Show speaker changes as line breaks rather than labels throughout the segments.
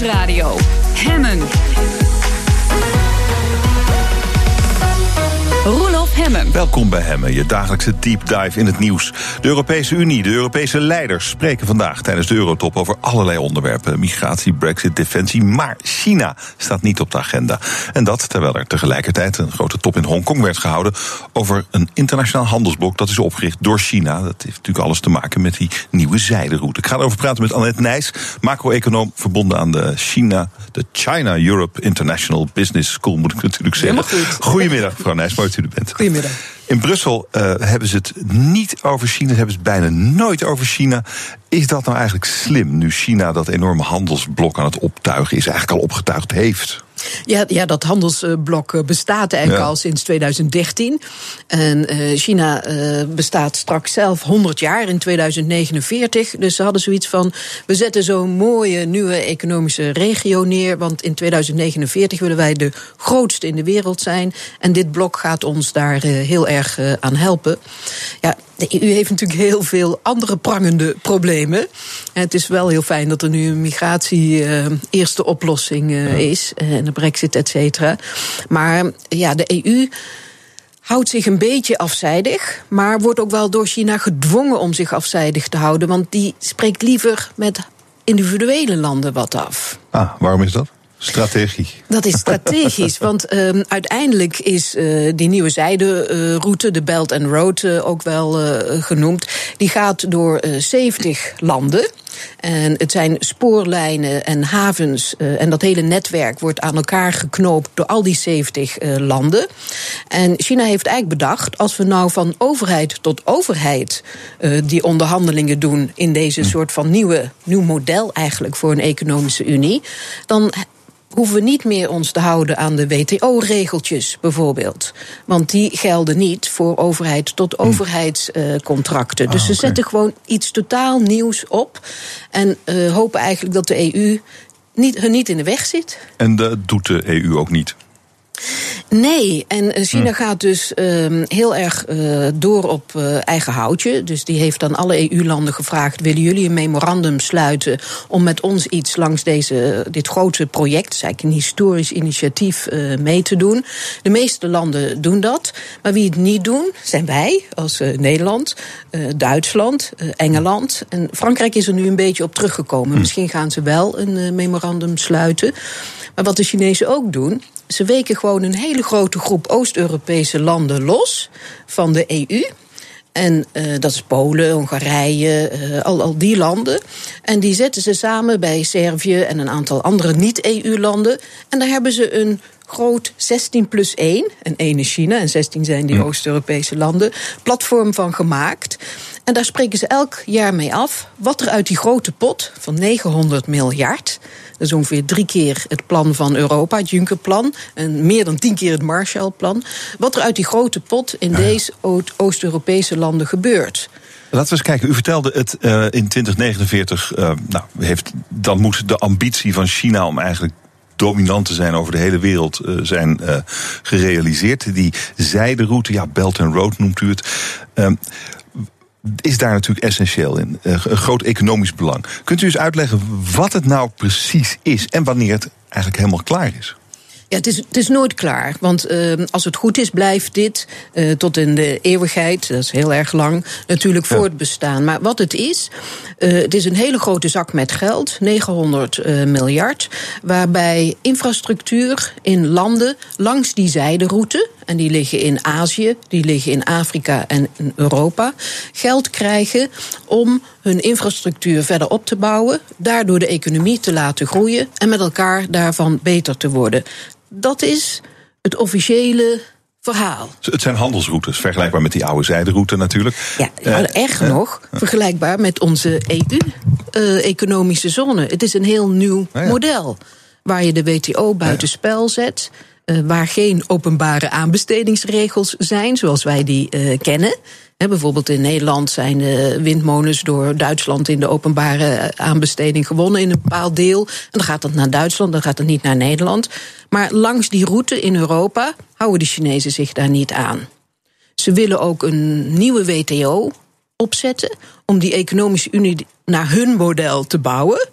Nieuwsradio. Hemmen. Roelof Hemmen.
Welkom bij Hemmen, je dagelijkse deep dive in het nieuws. De Europese Unie, de Europese leiders spreken vandaag tijdens de Eurotop over allerlei onderwerpen: migratie, Brexit, defensie. Maar China staat niet op de agenda. En dat terwijl er tegelijkertijd een grote top in Hongkong werd gehouden over een internationaal handelsblok dat is opgericht door China. Dat heeft natuurlijk alles te maken met die nieuwe zijderoute. Ik ga erover praten met Annette Nijs, macro-econoom verbonden aan de China, de China Europe International Business School, moet ik natuurlijk zeggen. Goedemiddag, mevrouw Nijs, mooi dat u er bent. In Brussel uh, hebben ze het niet over China, hebben ze het bijna nooit over China. Is dat nou eigenlijk slim, nu China dat enorme handelsblok aan het optuigen is, eigenlijk al opgetuigd heeft?
Ja, ja, dat handelsblok bestaat eigenlijk al sinds 2013. En China bestaat straks zelf 100 jaar in 2049. Dus ze hadden zoiets van: we zetten zo'n mooie nieuwe economische regio neer. Want in 2049 willen wij de grootste in de wereld zijn. En dit blok gaat ons daar heel erg aan helpen. Ja, de EU heeft natuurlijk heel veel andere prangende problemen. Het is wel heel fijn dat er nu een migratie uh, eerste oplossing uh, is. En de brexit, et cetera. Maar ja, de EU houdt zich een beetje afzijdig, maar wordt ook wel door China gedwongen om zich afzijdig te houden. Want die spreekt liever met individuele landen wat af.
Ah, waarom is dat? Strategie.
Dat is strategisch, want um, uiteindelijk is uh, die nieuwe zijderoute, uh, de Belt and Road uh, ook wel genoemd, die gaat door 70 landen. En het zijn spoorlijnen en havens. Uh, en dat hele netwerk wordt aan elkaar geknoopt door al die 70 uh, landen. En China heeft eigenlijk bedacht: als we nou van overheid tot overheid uh, die onderhandelingen doen in deze soort van nieuwe, nieuw model eigenlijk voor een economische unie, dan hoeven we niet meer ons te houden aan de WTO-regeltjes bijvoorbeeld. Want die gelden niet voor overheid tot overheidscontracten. Uh, dus okay. ze zetten gewoon iets totaal nieuws op. En uh, hopen eigenlijk dat de EU niet, hun niet in de weg zit.
En dat doet de EU ook niet.
Nee, en China hm. gaat dus uh, heel erg uh, door op uh, eigen houtje. Dus die heeft dan alle EU-landen gevraagd: willen jullie een memorandum sluiten om met ons iets langs deze, dit grote project, is eigenlijk een historisch initiatief, uh, mee te doen? De meeste landen doen dat. Maar wie het niet doen, zijn wij als Nederland, Duitsland, Engeland. En Frankrijk is er nu een beetje op teruggekomen. Hm. Misschien gaan ze wel een memorandum sluiten. Maar wat de Chinezen ook doen, ze weken gewoon een hele grote groep Oost-Europese landen los van de EU. En uh, dat is Polen, Hongarije, uh, al, al die landen. En die zetten ze samen bij Servië en een aantal andere niet-EU-landen. En daar hebben ze een groot 16 plus 1, en 1 is China en 16 zijn die Oost-Europese landen, platform van gemaakt. En daar spreken ze elk jaar mee af wat er uit die grote pot van 900 miljard dat is ongeveer drie keer het plan van Europa, het Junckerplan. En meer dan tien keer het Marshallplan. Wat er uit die grote pot in deze Oost-Europese landen gebeurt.
Laten we eens kijken. U vertelde het uh, in 2049. Uh, nou, heeft, dan moet de ambitie van China om eigenlijk dominant te zijn over de hele wereld uh, zijn gerealiseerd. Die zijderoute, ja, Belt and Road noemt u het. Is daar natuurlijk essentieel in. Een groot economisch belang. Kunt u eens uitleggen wat het nou precies is en wanneer het eigenlijk helemaal klaar is?
Ja, het is, het is nooit klaar. Want uh, als het goed is, blijft dit uh, tot in de eeuwigheid, dat is heel erg lang, natuurlijk ja. voortbestaan. Maar wat het is, uh, het is een hele grote zak met geld, 900 miljard, waarbij infrastructuur in landen langs die zijderoute, en die liggen in Azië, die liggen in Afrika en in Europa, geld krijgen om hun infrastructuur verder op te bouwen, daardoor de economie te laten groeien en met elkaar daarvan beter te worden. Dat is het officiële verhaal.
Het zijn handelsroutes, vergelijkbaar met die oude zijderoute natuurlijk.
Ja, uh, erg uh, nog, uh. vergelijkbaar met onze EU-economische zone. Het is een heel nieuw ja. model. Waar je de WTO buitenspel zet. Uh, waar geen openbare aanbestedingsregels zijn, zoals wij die uh, kennen. Bijvoorbeeld in Nederland zijn de windmolens door Duitsland in de openbare aanbesteding gewonnen in een bepaald deel. En dan gaat dat naar Duitsland, dan gaat het niet naar Nederland. Maar langs die route in Europa houden de Chinezen zich daar niet aan. Ze willen ook een nieuwe WTO opzetten om die economische unie naar hun model te bouwen.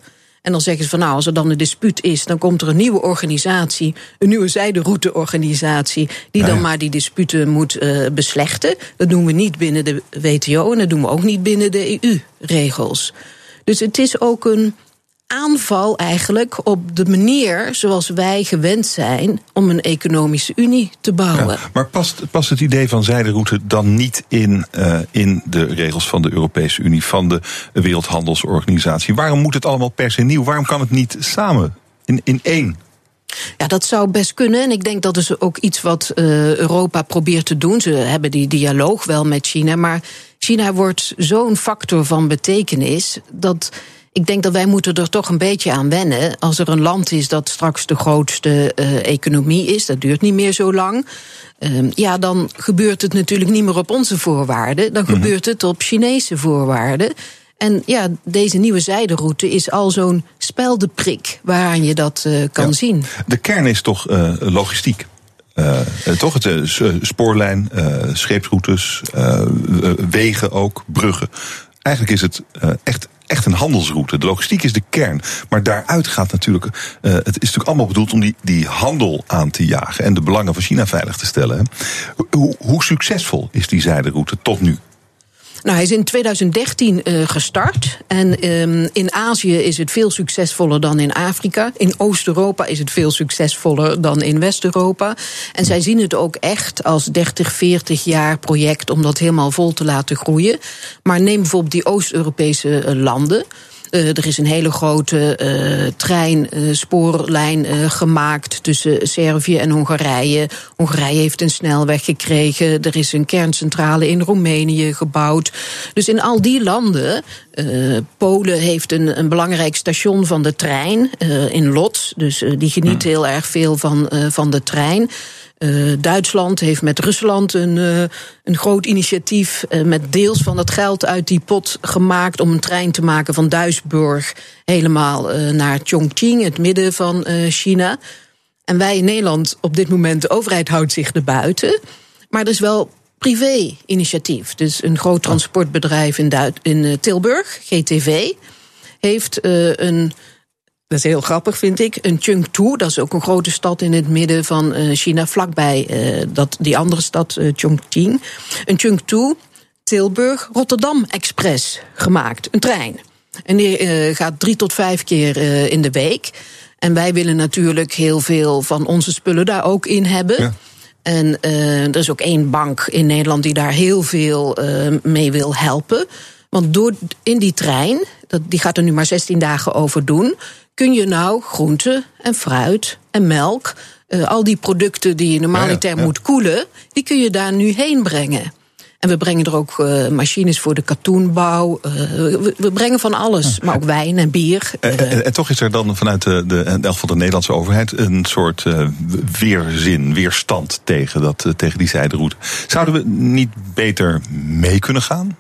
En dan zeggen ze van nou, als er dan een dispuut is, dan komt er een nieuwe organisatie, een nieuwe zijderouteorganisatie, die dan maar die disputen moet uh, beslechten. Dat doen we niet binnen de WTO en dat doen we ook niet binnen de EU-regels. Dus het is ook een aanval eigenlijk op de manier zoals wij gewend zijn om een economische unie te bouwen.
maar past, past het idee van zijderoute dan niet in, uh, in de regels van de Europese Unie, van de Wereldhandelsorganisatie? Waarom moet het allemaal per se nieuw? Waarom kan het niet samen in, in één?
Ja, dat zou best kunnen. En ik denk dat is ook iets wat uh, Europa probeert te doen. Ze hebben die dialoog wel met China. Maar China wordt zo'n factor van betekenis dat ik denk dat wij moeten er toch een beetje aan wennen. Als er een land is dat straks de grootste uh, economie is, dat duurt niet meer zo lang. Uh, ja, dan gebeurt het natuurlijk niet meer op onze voorwaarden. Dan mm -hmm. gebeurt het op Chinese voorwaarden. En ja, deze nieuwe zijderoute is al zo'n speldeprik waaraan je dat uh, kan ja. zien.
De kern is toch uh, logistiek. Uh, toch? Het uh, spoorlijn, uh, scheepsroutes, wegen ook, bruggen. Eigenlijk is het echt, echt een handelsroute. De logistiek is de kern. Maar daaruit gaat natuurlijk. het is natuurlijk allemaal bedoeld om die, die handel aan te jagen. En de belangen van China veilig te stellen. Hoe, hoe succesvol is die zijderoute tot nu?
Nou, hij is in 2013 uh, gestart. En um, in Azië is het veel succesvoller dan in Afrika. In Oost-Europa is het veel succesvoller dan in West-Europa. En zij zien het ook echt als 30, 40 jaar project om dat helemaal vol te laten groeien. Maar neem bijvoorbeeld die Oost-Europese landen. Uh, er is een hele grote uh, treinspoorlijn uh, gemaakt tussen Servië en Hongarije. Hongarije heeft een snelweg gekregen. Er is een kerncentrale in Roemenië gebouwd. Dus in al die landen. Polen heeft een, een, belangrijk station van de trein in Lodz. Dus die geniet heel erg veel van, van de trein. Uh, Duitsland heeft met Rusland een, uh, een groot initiatief uh, met deels van het geld uit die pot gemaakt om een trein te maken van Duisburg helemaal naar Chongqing, het midden van China. En wij in Nederland op dit moment, de overheid houdt zich erbuiten. Maar er is wel privé-initiatief. Dus een groot transportbedrijf in, Duit in Tilburg, GTV, heeft een dat is heel grappig, vind ik. Een Chengdu, dat is ook een grote stad in het midden van China, vlakbij uh, dat, die andere stad, uh, Chongqing. Een Chengdu, Tilburg, Rotterdam Express gemaakt. Een trein. En die uh, gaat drie tot vijf keer in de week. En wij willen natuurlijk heel veel van onze spullen daar ook in hebben. Ja. En er is ook één bank in Nederland die daar heel veel mee wil helpen. Want door in die trein, dat, die gaat er nu maar 16 dagen over doen kun je nou groente en fruit en melk, uh, al die producten die je normaliter ja, ja, ja. moet koelen, die kun je daar nu heen brengen. En we brengen er ook uh, machines voor de katoenbouw. Uh, we, we, brengen van alles, maar ook wijn en bier.
En, en, en, toch is er dan vanuit de, de, in elk geval de Nederlandse overheid een soort weerzin, weerstand tegen, dat, tegen die zijderoute. Zouden we niet beter mee kunnen gaan?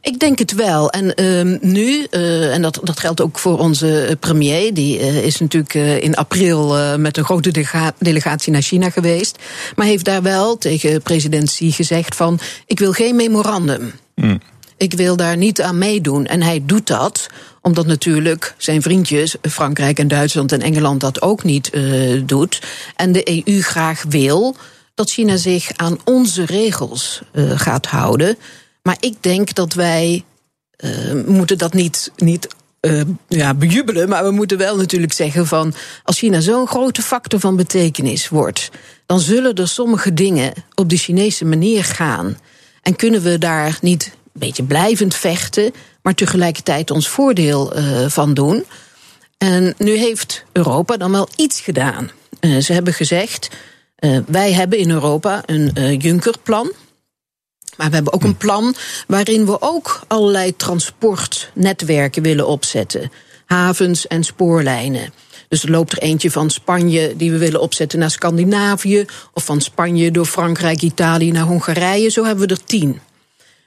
Ik denk het wel. En uh, nu, uh, en dat, dat geldt ook voor onze premier, die uh, is natuurlijk in april met een grote delega delegatie naar China geweest, maar heeft daar wel tegen president Xi gezegd van, ik wil geen memorandum. Mm. Ik wil daar niet aan meedoen. En hij doet dat omdat natuurlijk zijn vriendjes, Frankrijk en Duitsland en Engeland, dat ook niet doet. En de EU graag wil dat China zich aan onze regels gaat houden. Maar ik denk dat wij uh, moeten dat niet, niet uh, ja, bejubelen. Maar we moeten wel natuurlijk zeggen van als China zo'n grote factor van betekenis wordt, dan zullen er sommige dingen op de Chinese manier gaan. En kunnen we daar niet een beetje blijvend vechten, maar tegelijkertijd ons voordeel uh, van doen. En nu heeft Europa dan wel iets gedaan. Ze hebben gezegd, wij hebben in Europa een Juncker-plan. Maar we hebben ook een plan waarin we ook allerlei transportnetwerken willen opzetten. Havens en spoorlijnen. Dus er loopt er eentje van Spanje die we willen opzetten naar Scandinavië. Of van Spanje door Frankrijk, Italië naar Hongarije. Zo hebben we er tien.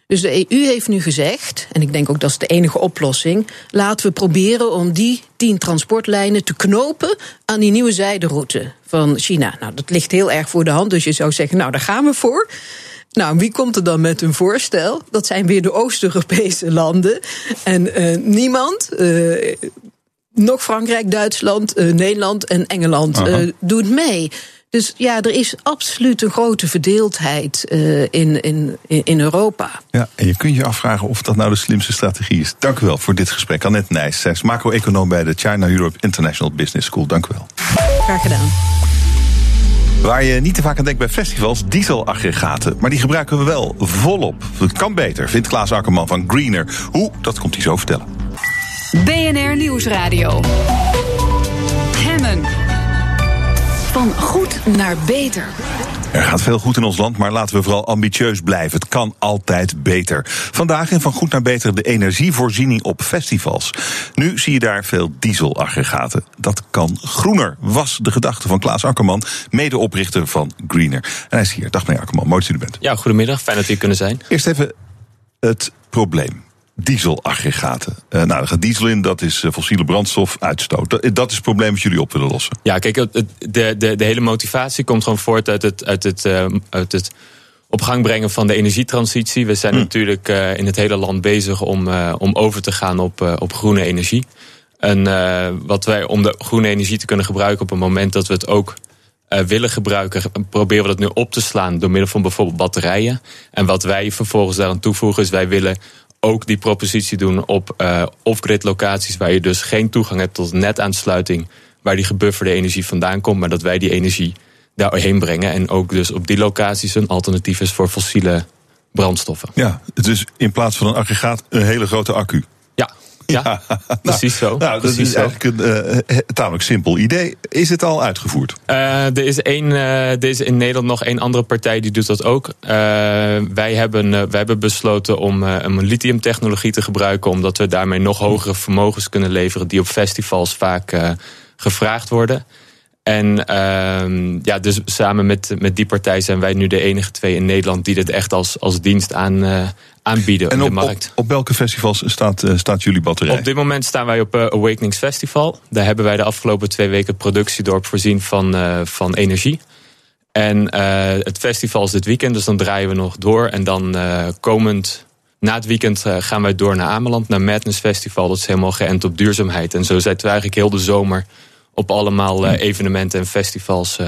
Dus de EU heeft nu gezegd, en ik denk ook dat is de enige oplossing, laten we proberen om die tien transportlijnen te knopen aan die nieuwe zijderoute van China. Nou, dat ligt heel erg voor de hand, dus je zou zeggen, nou, daar gaan we voor. Nou, wie komt er dan met een voorstel? Dat zijn weer de Oost-Europese landen. En uh, niemand. Uh, nog Frankrijk, Duitsland, Nederland en Engeland doet mee. Dus ja, er is absoluut een grote verdeeldheid in, in, in Europa.
Ja, en je kunt je afvragen of dat nou de slimste strategie is. Dank u wel voor dit gesprek. Annette Nijs, zij is macro-econoom bij de China Europe International Business School. Dank u wel.
Graag gedaan.
Waar je niet te vaak aan denkt bij festivals, dieselaggregaten. Maar die gebruiken we wel volop. Het kan beter, vindt Klaas Akkerman van Greener. Hoe? Dat komt hij zo vertellen.
BNR Nieuwsradio. Hemmen. Van goed naar beter.
Er gaat veel goed in ons land, maar laten we vooral ambitieus blijven. Het kan altijd beter. Vandaag in Van Goed naar Beter de energievoorziening op festivals. Nu zie je daar veel dieselaggregaten. Dat kan groener, was de gedachte van Klaas Akkerman, medeoprichter van Greener. En hij is hier. Dag meneer Akkerman, mooi dat u er bent.
Ja, goedemiddag. Fijn dat u hier kunnen zijn.
Eerst even het probleem dieselaggregaten. Uh, nou, er gaat diesel in, dat is eh, fossiele brandstof, uitstoot. Dat, is het probleem dat jullie op willen lossen.
Ja, kijk, de, de, de hele motivatie komt gewoon voort uit het, uit het, uh, uit het op gang brengen van de energietransitie. We zijn hm. natuurlijk uh, in het hele land bezig om, om over te gaan op, op groene energie. En wat wij om de groene energie te kunnen gebruiken op het moment dat we het ook willen gebruiken, proberen we dat nu op te slaan door middel van bijvoorbeeld batterijen. En wat wij vervolgens daaraan toevoegen is wij willen ook die propositie doen op uh, off-grid locaties waar je dus geen toegang hebt tot netaansluiting, waar die gebufferde energie vandaan komt, maar dat wij die energie daarheen brengen en ook dus op die locaties een alternatief is voor fossiele brandstoffen.
Ja, dus in plaats van een aggregaat een hele grote accu.
Ja, ja, precies zo.
Nou,
precies
dat is eigenlijk een uh, tamelijk simpel idee. Is het al uitgevoerd?
Uh, er, is één, uh, er is in Nederland nog één andere partij die doet dat ook. wij, hebben, wij hebben besloten om een lithiumtechnologie te gebruiken... omdat we daarmee nog hogere vermogens kunnen leveren... die op festivals vaak gevraagd worden. En ehm, ja, dus samen met, met die partij zijn wij nu de enige twee in Nederland die dit echt als, als dienst aan, aanbieden
en
op, de markt.
Op, op welke festivals staat, uh, staat jullie batterij?
Op dit moment staan wij op uh, Awakenings Festival. Daar hebben wij de afgelopen twee weken productiedorp voorzien van, van energie. En het festival is dit weekend, dus dan draaien we nog door. En dan komend na het weekend gaan wij door naar Ameland, naar Madness Festival. Dat is helemaal geënt op duurzaamheid. En zo zijn we eigenlijk heel de zomer op allemaal uh, evenementen en festivals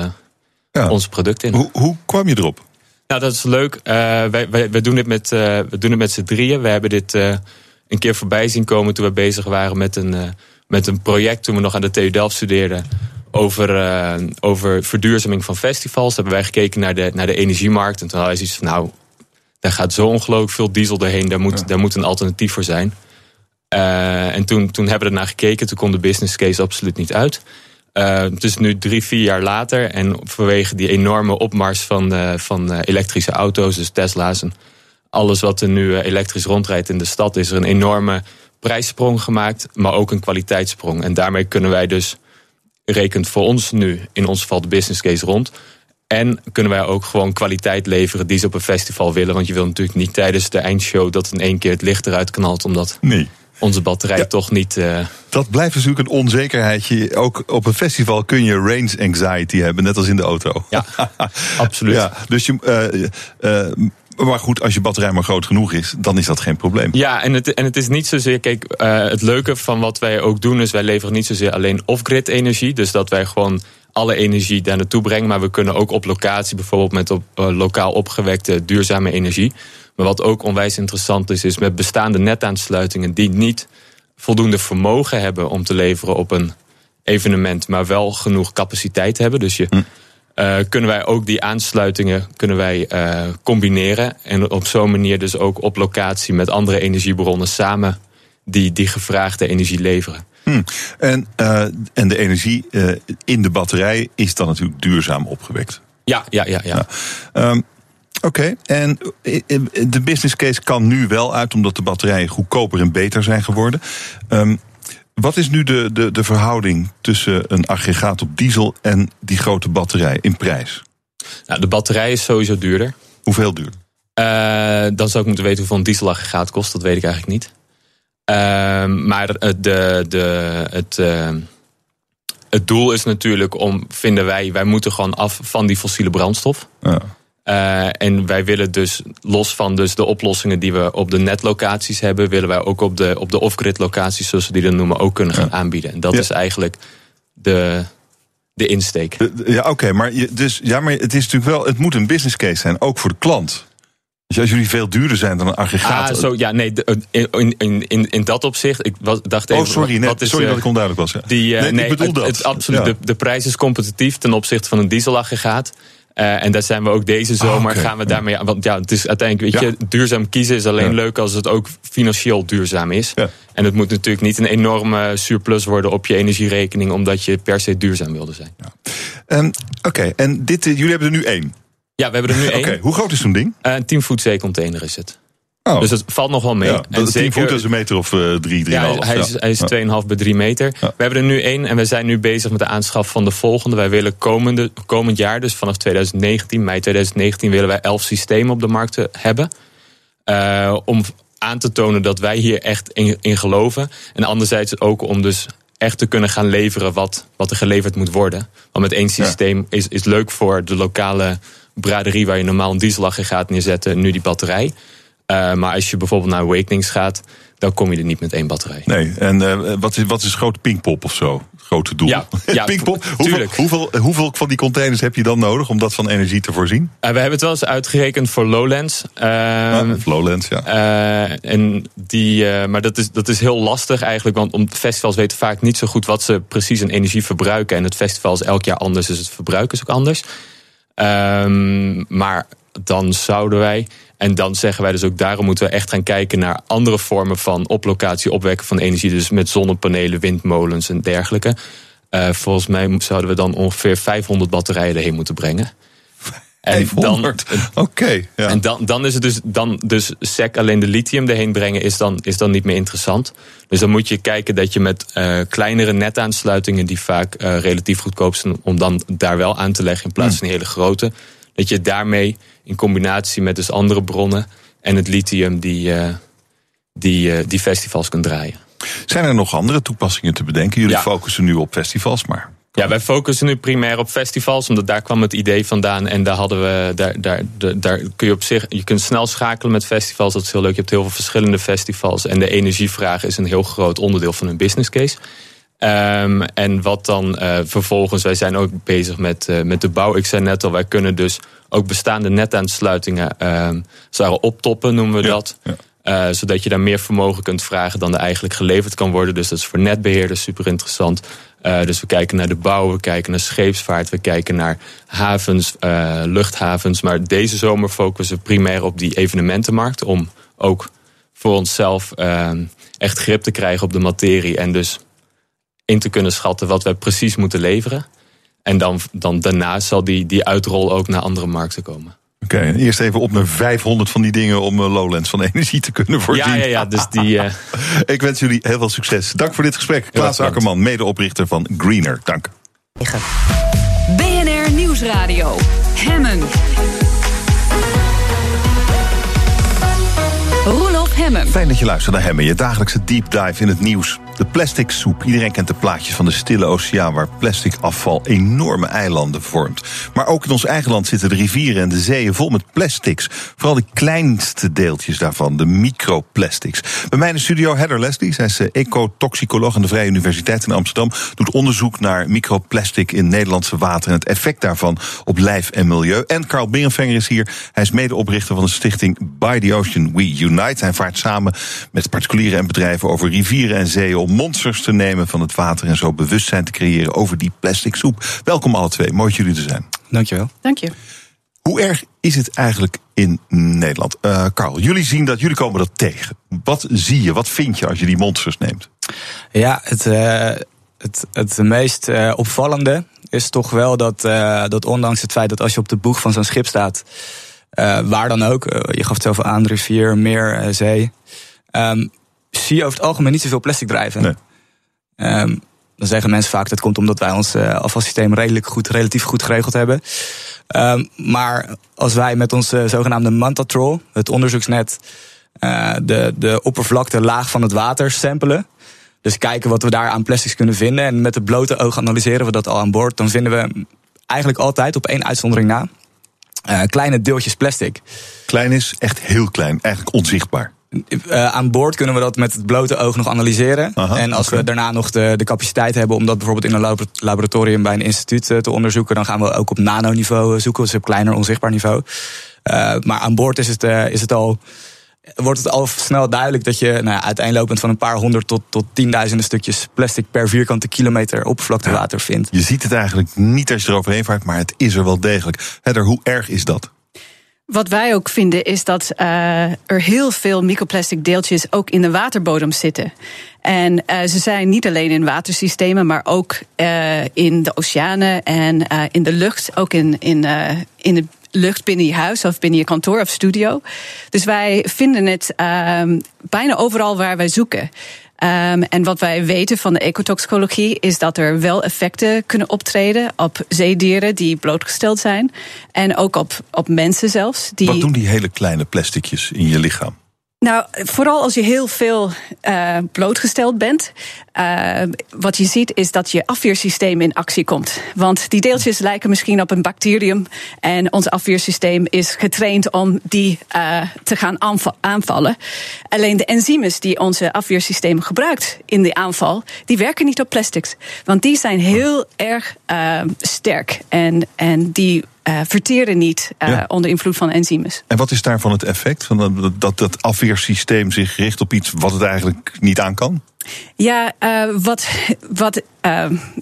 ja. onze producten in.
Hoe, hoe kwam je erop?
Nou, dat is leuk. Uh, wij, wij, wij, doen dit met, we doen het met z'n drieën. We hebben dit een keer voorbij zien komen toen we bezig waren met een, met een project toen we nog aan de TU Delft studeerden. Over, over verduurzaming van festivals. Hebben wij gekeken naar de, naar de energiemarkt. En toen hadden wij zoiets van, nou, daar gaat zo ongelooflijk veel diesel doorheen. Daar moet, daar moet een alternatief voor zijn. En toen, toen hebben we ernaar gekeken. Toen kon de business case absoluut niet uit. Uh, het is nu drie, vier jaar later. En vanwege die enorme opmars van, uh, van elektrische auto's, dus Tesla's en alles wat er nu elektrisch rondrijdt in de stad, is er een enorme prijssprong gemaakt, maar ook een kwaliteitssprong. En daarmee kunnen wij dus, rekent voor ons nu, in ons geval de business case rond. En kunnen wij ook gewoon kwaliteit leveren die ze op een festival willen. Want je wil natuurlijk niet tijdens de eindshow dat in één keer het licht eruit knalt. Omdat nee onze batterij toch niet. Uh...
Dat blijft natuurlijk een onzekerheidje. Ook op een festival kun je range anxiety hebben, net als in de auto.
Ja, absoluut. Ja,
dus je. Uh, uh, maar goed, als je batterij maar groot genoeg is, dan is dat geen probleem.
Ja, en het, en het is niet zozeer. Kijk, het leuke van wat wij ook doen, is wij leveren niet zozeer alleen off-grid energie. Dus dat wij gewoon alle energie daar naartoe brengen. Maar we kunnen ook op locatie, bijvoorbeeld met op, lokaal opgewekte duurzame energie. Maar wat ook onwijs interessant is, is met bestaande netaansluitingen die niet voldoende vermogen hebben om te leveren op een evenement, maar wel genoeg capaciteit hebben. Dus je, uh, kunnen wij ook die aansluitingen kunnen wij, uh, combineren. En op zo'n manier dus ook op locatie met andere energiebronnen samen die, die gevraagde energie leveren.
Hm. En, uh, en de energie in de batterij is dan natuurlijk duurzaam opgewekt.
Ja, ja, ja. ja.
Um, Oké, en eh, eh, de business case kan nu wel uit, omdat de batterijen goedkoper en beter zijn geworden. Um, wat is nu de, de, de verhouding tussen een aggregaat op diesel en die grote batterij in prijs?
Nou, de batterij is sowieso duurder.
Hoeveel duurder?
Uh, dan zou ik moeten weten hoeveel een dieselaggregaat kost, dat weet ik eigenlijk niet. Uh, maar de, de, het, uh, het doel is natuurlijk om, vinden wij, wij moeten gewoon af van die fossiele brandstof. Ja. En wij willen dus, los van dus de oplossingen die we op de netlocaties hebben, willen wij ook op de, op de off-grid locaties, zoals we die dan noemen, ook kunnen gaan aanbieden. En dat is eigenlijk de, de insteek.
Ja, oké, maar, dus, ja, maar het is natuurlijk wel, het moet een business case zijn, ook voor de klant. Dus als jullie veel duurder zijn dan een aggregaat.
Ah, zo, ja, nee, in, in, in, in dat opzicht. Ik was, dacht
even.
Oh,
sorry, nee, sorry dat ik onduidelijk was.
Die, nee, nee, ik bedoel het, dat. Het, absoluut, de, de prijs is competitief ten opzichte van een dieselaggregaat. Uh, en daar zijn we ook deze ah, zomer gaan we daarmee. Want ja, het is uiteindelijk, weet je, duurzaam kiezen is alleen leuk als het ook financieel duurzaam is. En het moet natuurlijk niet een enorme surplus worden op je energierekening, omdat je per se duurzaam wilde zijn.
Um, Oké, en dit, uh, jullie hebben er nu één.
Ja, we hebben er nu één.
Oké, hoe groot is zo'n ding?
Uh, een 10 voet zeecontainer is het. Oh. Dus het valt nog wel mee. Ja,
en 10 voet is een meter of uh, drie, drie
ja, hij is, hij is 2,5 bij 3 meter. We hebben er nu één en we zijn nu bezig met de aanschaf van de volgende. Wij willen komende, komend jaar, dus vanaf 2019, mei 2019, willen wij 11 systemen op de markt hebben. Uh, om aan te tonen dat wij hier echt in, in geloven. En anderzijds ook om dus echt te kunnen gaan leveren wat, wat er geleverd moet worden. Want met één systeem is, is leuk voor de lokale braderie waar je normaal een dieselaggregaat neerzetten, nu die batterij. Uh, maar als je bijvoorbeeld naar Awakenings gaat, dan kom je er niet met één batterij.
Nee, en uh, wat, is, wat is grote Pinkpop of zo? Grote doel.
Ja, ja
Pinkpop. Hoeveel, hoeveel, hoeveel, van die containers heb je dan nodig om dat van energie te voorzien? Uh,
we hebben het wel eens uitgerekend voor Lowlands.
Uh, Lowlands, ja.
en die, maar dat is, dat is heel lastig eigenlijk, want om festivals weten vaak niet zo goed wat ze precies in energie verbruiken. En het festival is elk jaar anders, dus het verbruik is ook anders. Ehm, maar dan zouden wij. En dan zeggen wij dus ook daarom moeten we echt gaan kijken naar andere vormen van op locatie opwekken van energie. Dus met zonnepanelen, windmolens en dergelijke. Uh, volgens mij zouden we dan ongeveer 500 batterijen erheen moeten brengen.
En dan, Oké. ja.
En dan, dan is het dus, dan dus SEC alleen de lithium erheen brengen is dan, is dan niet meer interessant. Dus dan moet je kijken dat je met uh, kleinere netaansluitingen, die vaak uh, relatief goedkoop zijn, om dan daar wel aan te leggen in plaats hmm. van hele grote. Dat je daarmee in combinatie met dus andere bronnen en het lithium die, uh, die, die festivals kunt draaien.
Zijn er nog andere toepassingen te bedenken? Jullie focussen nu op festivals, maar
ja, wij focussen nu primair op festivals, omdat daar kwam het idee vandaan. En daar hadden we, daar, daar, daar, kun je op zich, je kunt snel schakelen met festivals. Dat is heel leuk. Je hebt heel veel verschillende festivals. En de energievraag is een heel groot onderdeel van hun business case. Um, en wat dan uh, vervolgens, wij zijn ook bezig met, uh, met de bouw. Ik zei net al, wij kunnen dus ook bestaande netaansluitingen zouden optoppen, noemen we dat. Uh, zodat je daar meer vermogen kunt vragen dan er eigenlijk geleverd kan worden. Dus dat is voor netbeheerders super interessant. Uh, dus we kijken naar de bouw, we kijken naar scheepsvaart, we kijken naar havens, uh, luchthavens. Maar deze zomer focussen we primair op die evenementenmarkt. Om ook voor onszelf uh, echt grip te krijgen op de materie. En dus in te kunnen schatten wat wij precies moeten leveren. En dan, dan daarna zal die, die uitrol ook naar andere markten komen.
Oké, okay, eerst even op naar 500 van die dingen om eh, Lowlands van energie te kunnen voorzien.
Ja, ja, ja dus die. Uh...
Ik wens jullie heel veel succes. Dank voor dit gesprek. Klaas Akkerman, medeoprichter van Greener. Dank.
BNR Nieuwsradio. Hemmen.
Fijn dat je luistert naar Hemmen, je dagelijkse deep dive in het nieuws. De plastic soep. Iedereen kent de plaatjes van de stille oceaan waar plastic afval enorme eilanden vormt. Maar ook in ons eigen land zitten de rivieren en de zeeën vol met plastics. Vooral de kleinste deeltjes daarvan, de microplastics. Bij mij in de studio Heather Leslie, zij is eh, ecotoxicoloog aan de Vrije Universiteit in Amsterdam. Doet onderzoek naar microplastic in Nederlandse water en het effect daarvan op lijf en milieu. En Carl Berenvenger is hier. Hij is medeoprichter van de stichting By the Ocean We Unite. Hij vaart samen met particulieren en bedrijven over rivieren en zeeën monsters te nemen van het water en zo bewustzijn te creëren over die plastic soep. Welkom alle twee, mooi dat jullie er zijn.
Dankjewel.
Dank je.
Hoe erg is het eigenlijk in Nederland? Uh, Karl, jullie zien dat, jullie komen dat tegen. Wat zie je, wat vind je als je die monsters neemt?
Ja, het, uh, het, het meest uh, opvallende is toch wel dat, dat ondanks het feit dat als je op de boeg van zo'n schip staat, waar dan ook, je gaf het zelf aan, rivier, meer, zee, um, zie je over het algemeen niet zoveel plastic drijven. Nee. Um, dan zeggen mensen vaak dat komt omdat wij ons afvalsysteem redelijk goed, relatief goed geregeld hebben. Um, maar als wij met ons zogenaamde Mantatrol, het onderzoeksnet, uh, de, de oppervlakte laag van het water samplen. Dus kijken wat we daar aan plastics kunnen vinden. En met het blote oog analyseren we dat al aan boord. Dan vinden we eigenlijk altijd op één uitzondering na uh, kleine deeltjes plastic.
Klein is echt heel klein, eigenlijk onzichtbaar.
Uh, aan boord kunnen we dat met het blote oog nog analyseren.
Aha,
en als we daarna nog de, de capaciteit hebben om dat bijvoorbeeld in een labo- laboratorium bij een instituut eh, te onderzoeken, dan gaan we ook op nanoniveau eh, zoeken, dus op kleiner, onzichtbaar niveau. Maar aan boord is het, is het al, wordt het al snel duidelijk dat je nou ja, uiteenlopend van een paar honderd tot, tot tienduizenden stukjes plastic per vierkante kilometer oppervlaktewater vindt.
Je ziet het eigenlijk niet als je eroverheen vaart, maar het is er wel degelijk. Hedder, hoe erg is dat?
Wat wij ook vinden is dat uh, er heel veel microplastic deeltjes ook in de waterbodem zitten. En uh, ze zijn niet alleen in watersystemen, maar ook uh, in de oceanen en in de lucht. Ook in, in, in de lucht binnen je huis of binnen je kantoor of studio. Dus wij vinden het bijna overal waar wij zoeken. Um, en wat wij weten van de ecotoxicologie is dat er wel effecten kunnen optreden op zeedieren die blootgesteld zijn. En ook op, op mensen zelfs. Die...
Wat doen die hele kleine plasticjes in je lichaam?
Nou, vooral als je heel veel uh, blootgesteld bent. Uh, wat je ziet is dat je afweersysteem in actie komt. Want die deeltjes lijken misschien op een bacterium. En ons afweersysteem is getraind om die uh, te gaan aanvallen. Alleen de enzymen die onze afweersysteem gebruikt in die aanval, die werken niet op plastics. Want die zijn heel erg sterk. En, en die uh, verteren niet uh, ja. onder invloed van enzymen.
En wat is daarvan het effect? Van dat, dat dat afweersysteem zich richt op iets wat het eigenlijk niet aan kan?
Ja, uh, wat, wat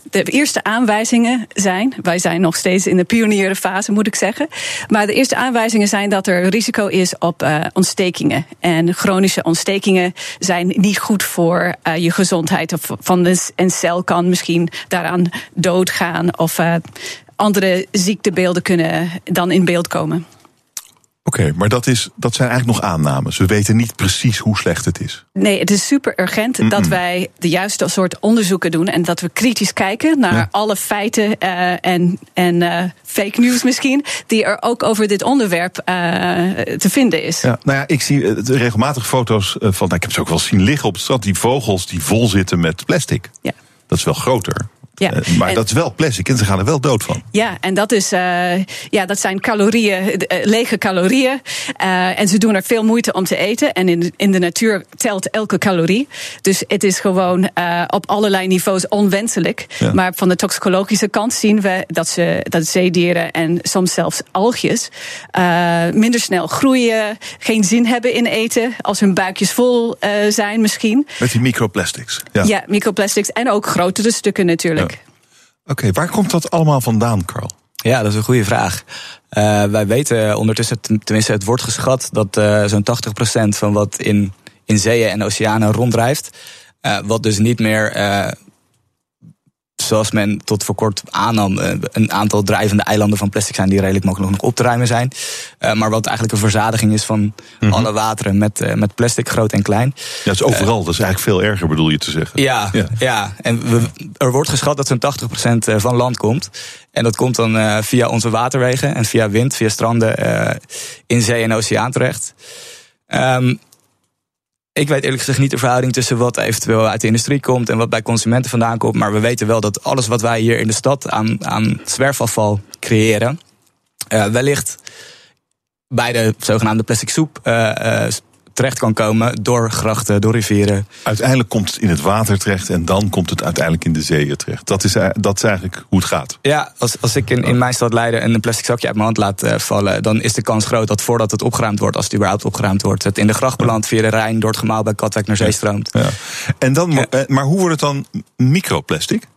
de eerste aanwijzingen zijn. Wij zijn nog steeds in de pionierenfase, moet ik zeggen. Maar de eerste aanwijzingen zijn dat er risico is op ontstekingen. En chronische ontstekingen zijn niet goed voor je gezondheid. Of van de, een cel kan misschien daaraan doodgaan. Of andere ziektebeelden kunnen dan in beeld komen.
Oké, okay, maar dat, is, dat zijn eigenlijk nog aannames. We weten niet precies hoe slecht het is.
Nee, het is super urgent mm -mm. dat wij de juiste soort onderzoeken doen. En dat we kritisch kijken naar ja. alle feiten uh, en, en uh, fake news misschien. die er ook over dit onderwerp uh, te vinden is.
Ja, nou ja, ik zie regelmatig foto's van. Nou, ik heb ze ook wel zien liggen op het strand. Die vogels die vol zitten met plastic.
Ja.
Dat is wel groter.
Ja.
Uh, maar
en,
dat is wel plastic en ze gaan er wel dood van.
Ja, en dat, is, uh, ja, dat zijn calorieën, uh, lege calorieën. en ze doen er veel moeite om te eten. En in, in de natuur telt elke calorie. Dus het is gewoon op allerlei niveaus onwenselijk.
Ja.
Maar van de toxicologische kant zien we dat, ze, dat zeedieren en soms zelfs algjes minder snel groeien, geen zin hebben in eten, als hun buikjes vol zijn misschien.
Met die microplastics. Ja,
ja microplastics en ook grotere stukken natuurlijk.
Oké, waar komt dat allemaal vandaan, Carl?
Ja, dat is een goede vraag. Uh, wij weten ondertussen, tenminste het wordt geschat... dat uh, zo'n 80% van wat in, in zeeën en oceanen ronddrijft... Wat dus niet meer, zoals men tot voor kort aannam... een aantal drijvende eilanden van plastic zijn... die redelijk makkelijk nog op te ruimen zijn. maar wat eigenlijk een verzadiging is van mm -hmm. alle wateren met, met plastic, groot en klein.
Ja, het is overal. dat is eigenlijk veel erger, bedoel je te zeggen.
Ja, ja. ja. en we, er wordt geschat dat zo'n 80% van land komt. En dat komt dan via onze waterwegen en via wind, via stranden in zee en oceaan terecht. Um, ik weet eerlijk gezegd niet de verhouding tussen wat eventueel uit de industrie komt en wat bij consumenten vandaan komt. Maar we weten wel dat alles wat wij hier in de stad aan, aan zwerfafval creëren, uh, wellicht bij de zogenaamde plastic soep terecht kan komen door grachten, door rivieren.
Uiteindelijk komt het in het water terecht en dan komt het uiteindelijk in de zeeën terecht. Dat is, dat is eigenlijk hoe het gaat.
Ja, als, als ik in, in mijn stad Leiden een plastic zakje uit mijn hand laat uh, vallen, dan is de kans groot dat voordat het opgeruimd wordt, als het überhaupt opgeruimd wordt, het in de gracht belandt via de Rijn, door het gemaal bij Katwijk naar zee stroomt.
Ja. En dan, ja. Maar hoe wordt het dan microplastic?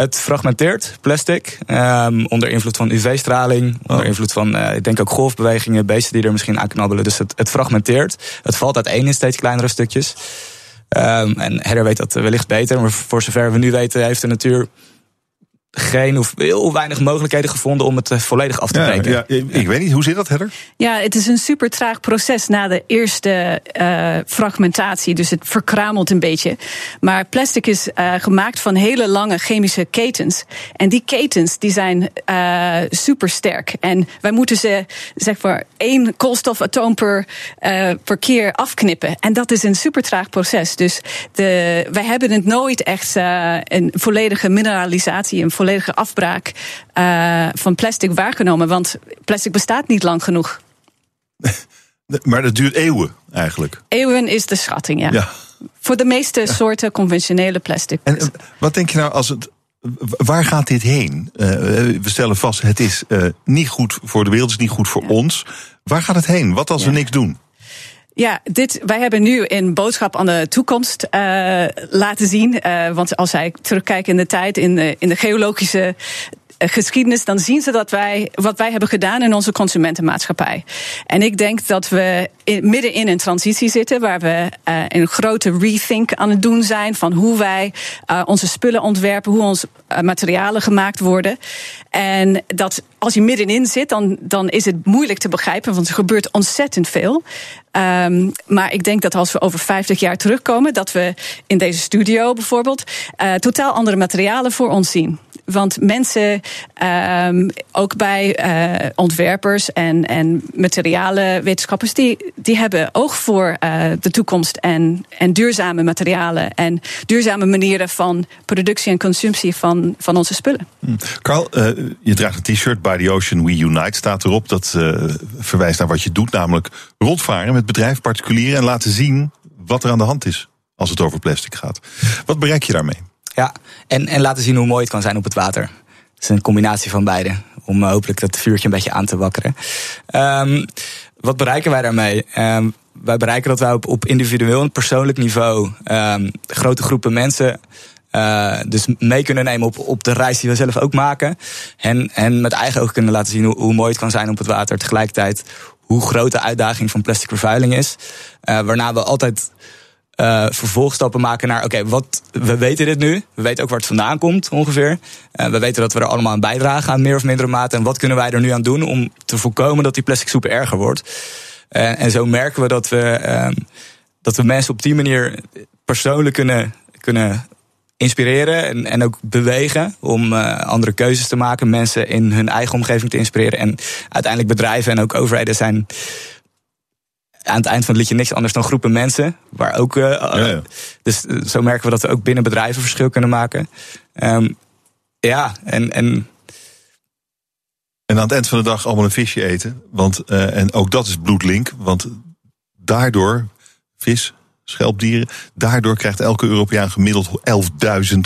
Het fragmenteert plastic um, onder invloed van UV-straling, onder oh. invloed van, uh, ik denk ook golfbewegingen, beesten die er misschien aan knabbelen. Dus het, het fragmenteert. Het valt uiteen in steeds kleinere stukjes. Um, en Heather weet dat wellicht beter, maar voor zover we nu weten, heeft de natuur geen of heel weinig mogelijkheden gevonden om het volledig af te breken.
Ja, ja, ik weet niet, hoe zit dat, Heather?
Ja, het is een super traag proces na de eerste uh, fragmentatie. Dus het verkruimelt een beetje. Maar plastic is uh, gemaakt van hele lange chemische ketens. En die ketens die zijn uh, super sterk. En wij moeten ze zeg maar één koolstofatoom per, per keer afknippen. En dat is een super traag proces. Dus de, wij hebben het nooit echt een volledige mineralisatie, een volledige volledige afbraak uh, van plastic waargenomen. Want plastic bestaat niet lang genoeg.
Maar dat duurt eeuwen eigenlijk.
Eeuwen is de schatting, ja.
Ja.
Voor de meeste soorten conventionele plastic.
En eh, wat denk je nou als het. Waar gaat dit heen? Uh, we stellen vast, het is uh, niet goed voor de wereld, het is niet goed voor ja. ons. Waar gaat het heen? Wat als we niks doen?
Ja, dit, wij hebben nu in Boodschap aan de Toekomst uh, laten zien. Uh, want als zij terugkijken in de tijd, in de, in de geologische geschiedenis, dan zien ze dat wij wat wij hebben gedaan in onze consumentenmaatschappij. En ik denk dat we in, midden in een transitie zitten, waar we uh, een grote rethink aan het doen zijn van hoe wij uh, onze spullen ontwerpen, hoe onze materialen gemaakt worden. En dat als je middenin zit, dan, dan is het moeilijk te begrijpen, want er gebeurt ontzettend veel. Um, maar ik denk dat als we over 50 jaar terugkomen, dat we in deze studio bijvoorbeeld totaal andere materialen voor ons zien. Want mensen, um, ook bij uh, ontwerpers en, en materialenwetenschappers, die, die hebben oog voor uh, de toekomst en, en duurzame materialen en duurzame manieren van productie en consumptie van, van onze spullen.
Hm. Carl, uh, je draagt een t-shirt By the Ocean We Unite, staat erop. Dat verwijst naar wat je doet, namelijk rondvaren met bedrijven, particulieren en laten zien wat er aan de hand is als het over plastic gaat. Wat bereik je daarmee?
Ja, en, en laten zien hoe mooi het kan zijn op het water. Het is een combinatie van beide. Om hopelijk dat vuurtje een beetje aan te wakkeren. Um, wat bereiken wij daarmee? Um, wij bereiken dat wij op, op individueel en persoonlijk niveau um, grote groepen mensen uh, dus mee kunnen nemen op, op de reis die we zelf ook maken. En, en met eigen ogen kunnen laten zien hoe, hoe mooi het kan zijn op het water. Tegelijkertijd hoe groot de uitdaging van plastic vervuiling is. Uh, waarna we altijd uh, vervolgstappen maken naar, oké, wat we weten dit nu. We weten ook waar het vandaan komt ongeveer. Uh, we weten dat we er allemaal aan bijdragen aan meer of mindere mate. En wat kunnen wij er nu aan doen om te voorkomen dat die plastic soep erger wordt? Uh, en zo merken we dat we, uh, dat we mensen op die manier persoonlijk kunnen, kunnen inspireren en, en ook bewegen om uh, andere keuzes te maken. Mensen in hun eigen omgeving te inspireren. En uiteindelijk bedrijven en ook overheden zijn aan het eind van het liedje niks anders dan groepen mensen. Waar ook, uh, ja, ja. Dus zo merken we dat we ook binnen bedrijven verschil kunnen maken. Um, ja, en, en.
En aan het eind van de dag allemaal een visje eten. Want, uh, en ook dat is bloedlink. Want daardoor, vis, schelpdieren, daardoor krijgt elke Europeaan gemiddeld 11.000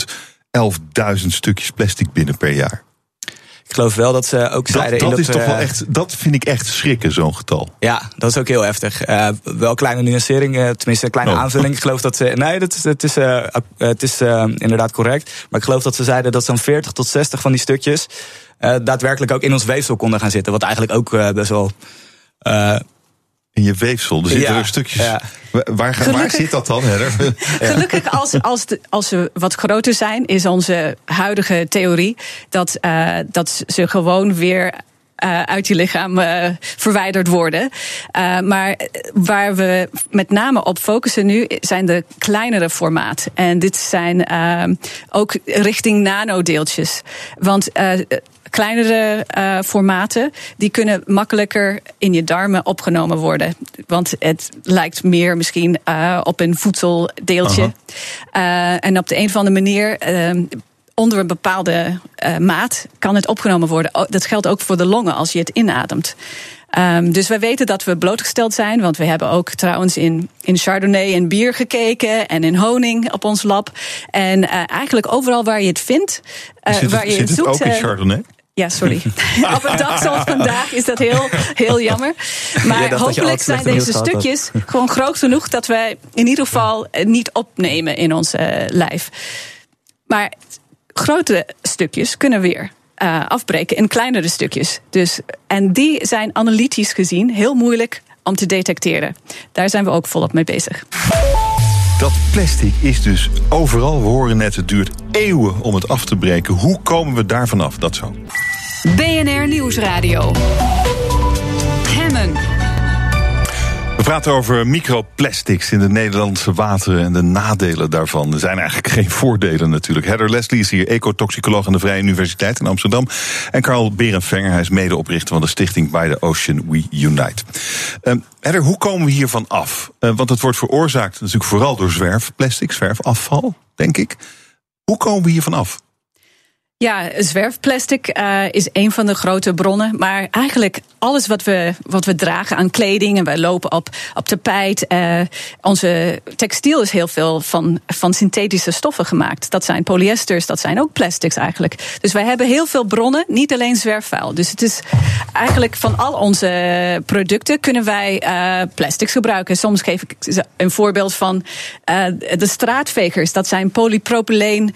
11.000 stukjes plastic binnen per jaar.
Ik geloof wel dat ze ook zeiden...
Dat, dat,
dat
is toch wel echt, dat vind ik echt schrikken, zo'n getal.
Ja, dat is ook heel heftig. Uh, wel kleine nuancering, uh, tenminste een kleine oh. aanvulling. Ik geloof dat ze... Nee, dat is, het is, uh, het is inderdaad correct. Maar ik geloof dat ze zeiden dat zo'n 40 tot 60 van die stukjes... daadwerkelijk ook in ons weefsel konden gaan zitten. Wat eigenlijk ook best wel...
in je weefsel. Er zitten ja, er stukjes. Ja. Waar, gelukkig, waar zit dat dan, Herder?
Gelukkig, als, als, de, als ze wat groter zijn, is onze huidige theorie dat, uh, dat ze gewoon weer uh, uit je lichaam uh, verwijderd worden. Uh, maar waar we met name op focussen nu zijn de kleinere formaat. En dit zijn ook richting nanodeeltjes. Want kleinere uh, formaten, die kunnen makkelijker in je darmen opgenomen worden. Want het lijkt meer misschien uh, op een voedseldeeltje. Uh, en op de een of andere manier onder een bepaalde uh, maat kan het opgenomen worden. Dat geldt ook voor de longen als je het inademt. Um, dus wij weten dat we blootgesteld zijn. Want we hebben ook trouwens in, in Chardonnay en bier gekeken. En in honing op ons lab. En uh, eigenlijk overal waar je het vindt. Uh,
zit
waar je
zit
het
het
zoekt.
ook in Chardonnay?
Ja, sorry. Op een dag zoals vandaag is dat heel, heel jammer. Maar hopelijk zijn deze
had.
stukjes gewoon groot genoeg dat wij in ieder geval niet opnemen in ons uh, lijf. Maar grote stukjes kunnen weer uh, afbreken in kleinere stukjes. Dus, en die zijn analytisch gezien heel moeilijk om te detecteren. Daar zijn we ook volop mee bezig.
Dat plastic is dus overal. We horen net, het duurt eeuwen om het af te breken. Hoe komen we daar vanaf? Dat zo.
BNR Nieuwsradio.
We praten over microplastics in de Nederlandse wateren en de nadelen daarvan. Er zijn eigenlijk geen voordelen natuurlijk. Heather Leslie is hier ecotoxicoloog aan de Vrije Universiteit in Amsterdam. En Carl Berenvenger, hij is medeoprichter van de stichting By the Ocean We Unite. Uh, Heather, hoe komen we hiervan af? Uh, want het wordt veroorzaakt natuurlijk vooral door zwerfplastic, zwerfafval, denk ik. Hoe komen we hiervan af?
Ja, zwerfplastic uh, is een van de grote bronnen. Maar eigenlijk alles wat we, wat we dragen aan kleding en wij lopen op, op tapijt. Uh, onze textiel is heel veel van, van synthetische stoffen gemaakt. Dat zijn polyesters, dat zijn ook plastics eigenlijk. Dus wij hebben heel veel bronnen, niet alleen zwerfvuil. Dus het is eigenlijk van al onze producten kunnen wij uh, plastics gebruiken. Soms geef ik een voorbeeld van de straatvegers. Dat zijn polypropyleen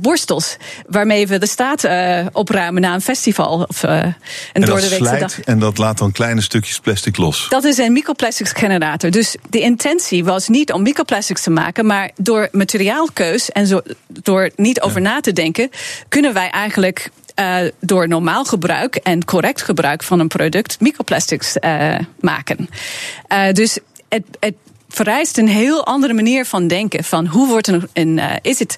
borstels. Waarmee we de staat uh, opruimen na een festival. Of, uh,
een en door de dag. En dat laat dan kleine stukjes plastic los.
Dat is een microplastics generator. Dus de intentie was niet om microplastics te maken, maar door materiaalkeus en zo, door niet over na te denken, kunnen wij eigenlijk uh, door normaal gebruik en correct gebruik van een product microplastics uh, maken. Uh, dus het, het vereist een heel andere manier van denken. Van hoe wordt een, een is het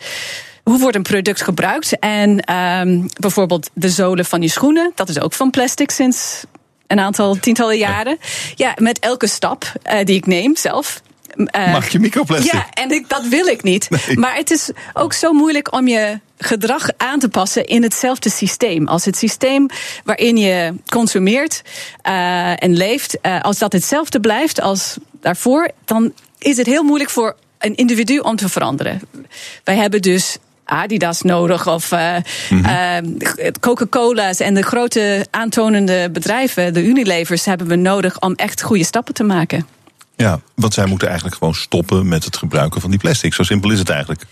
hoe wordt een product gebruikt? En um, bijvoorbeeld de zolen van je schoenen, dat is ook van plastic sinds een aantal tientallen jaren. Ja, met elke stap uh, die ik neem zelf.
Uh, Mag je microplastic?
Ja, en ik, dat wil ik niet. Nee. Maar het is ook zo moeilijk om je gedrag aan te passen in hetzelfde systeem. Als het systeem waarin je consumeert uh, en leeft, als dat hetzelfde blijft als daarvoor, dan is het heel moeilijk voor een individu om te veranderen. Wij hebben dus Adidas nodig of uh, mm-hmm. uh, Coca-Cola's en de grote aantonende bedrijven, de Unilevers, hebben we nodig om echt goede stappen te maken.
Ja, want zij moeten eigenlijk gewoon stoppen met het gebruiken van die plastic. Zo simpel is het eigenlijk.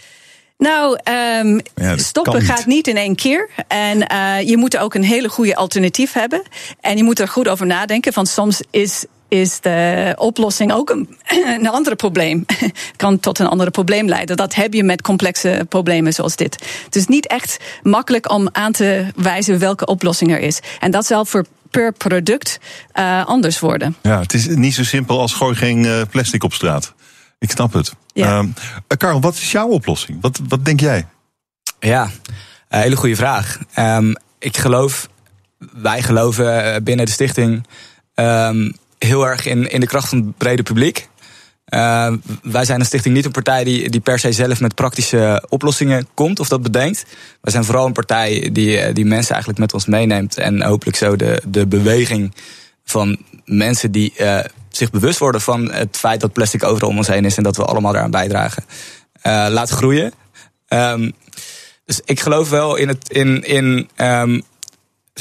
Nou, um, ja, stoppen gaat niet in één keer. En uh, je moet ook een hele goede alternatief hebben. En je moet er goed over nadenken. Want soms is is de oplossing ook een, een ander probleem. kan tot een ander probleem leiden. Dat heb je met complexe problemen zoals dit. Het is niet echt makkelijk om aan te wijzen welke oplossing er is. En dat zal voor per product uh, anders worden.
Ja, het is niet zo simpel als gooi geen uh, plastic op straat. Ik snap het.
Ja.
Uh, Karel, wat is jouw oplossing? Wat, wat denk jij?
Ja, hele goede vraag. Um, ik geloof, wij geloven binnen de stichting um, heel erg in, in de kracht van het brede publiek. Uh, wij zijn een stichting niet een partij die, die per se zelf met praktische oplossingen komt of dat bedenkt. Wij zijn vooral een partij die, die mensen eigenlijk met ons meeneemt en hopelijk zo de, de beweging van mensen die uh, zich bewust worden van het feit dat plastic overal om ons heen is en dat we allemaal daaraan bijdragen, laten groeien. Um, dus ik geloof wel in, het, in, in um,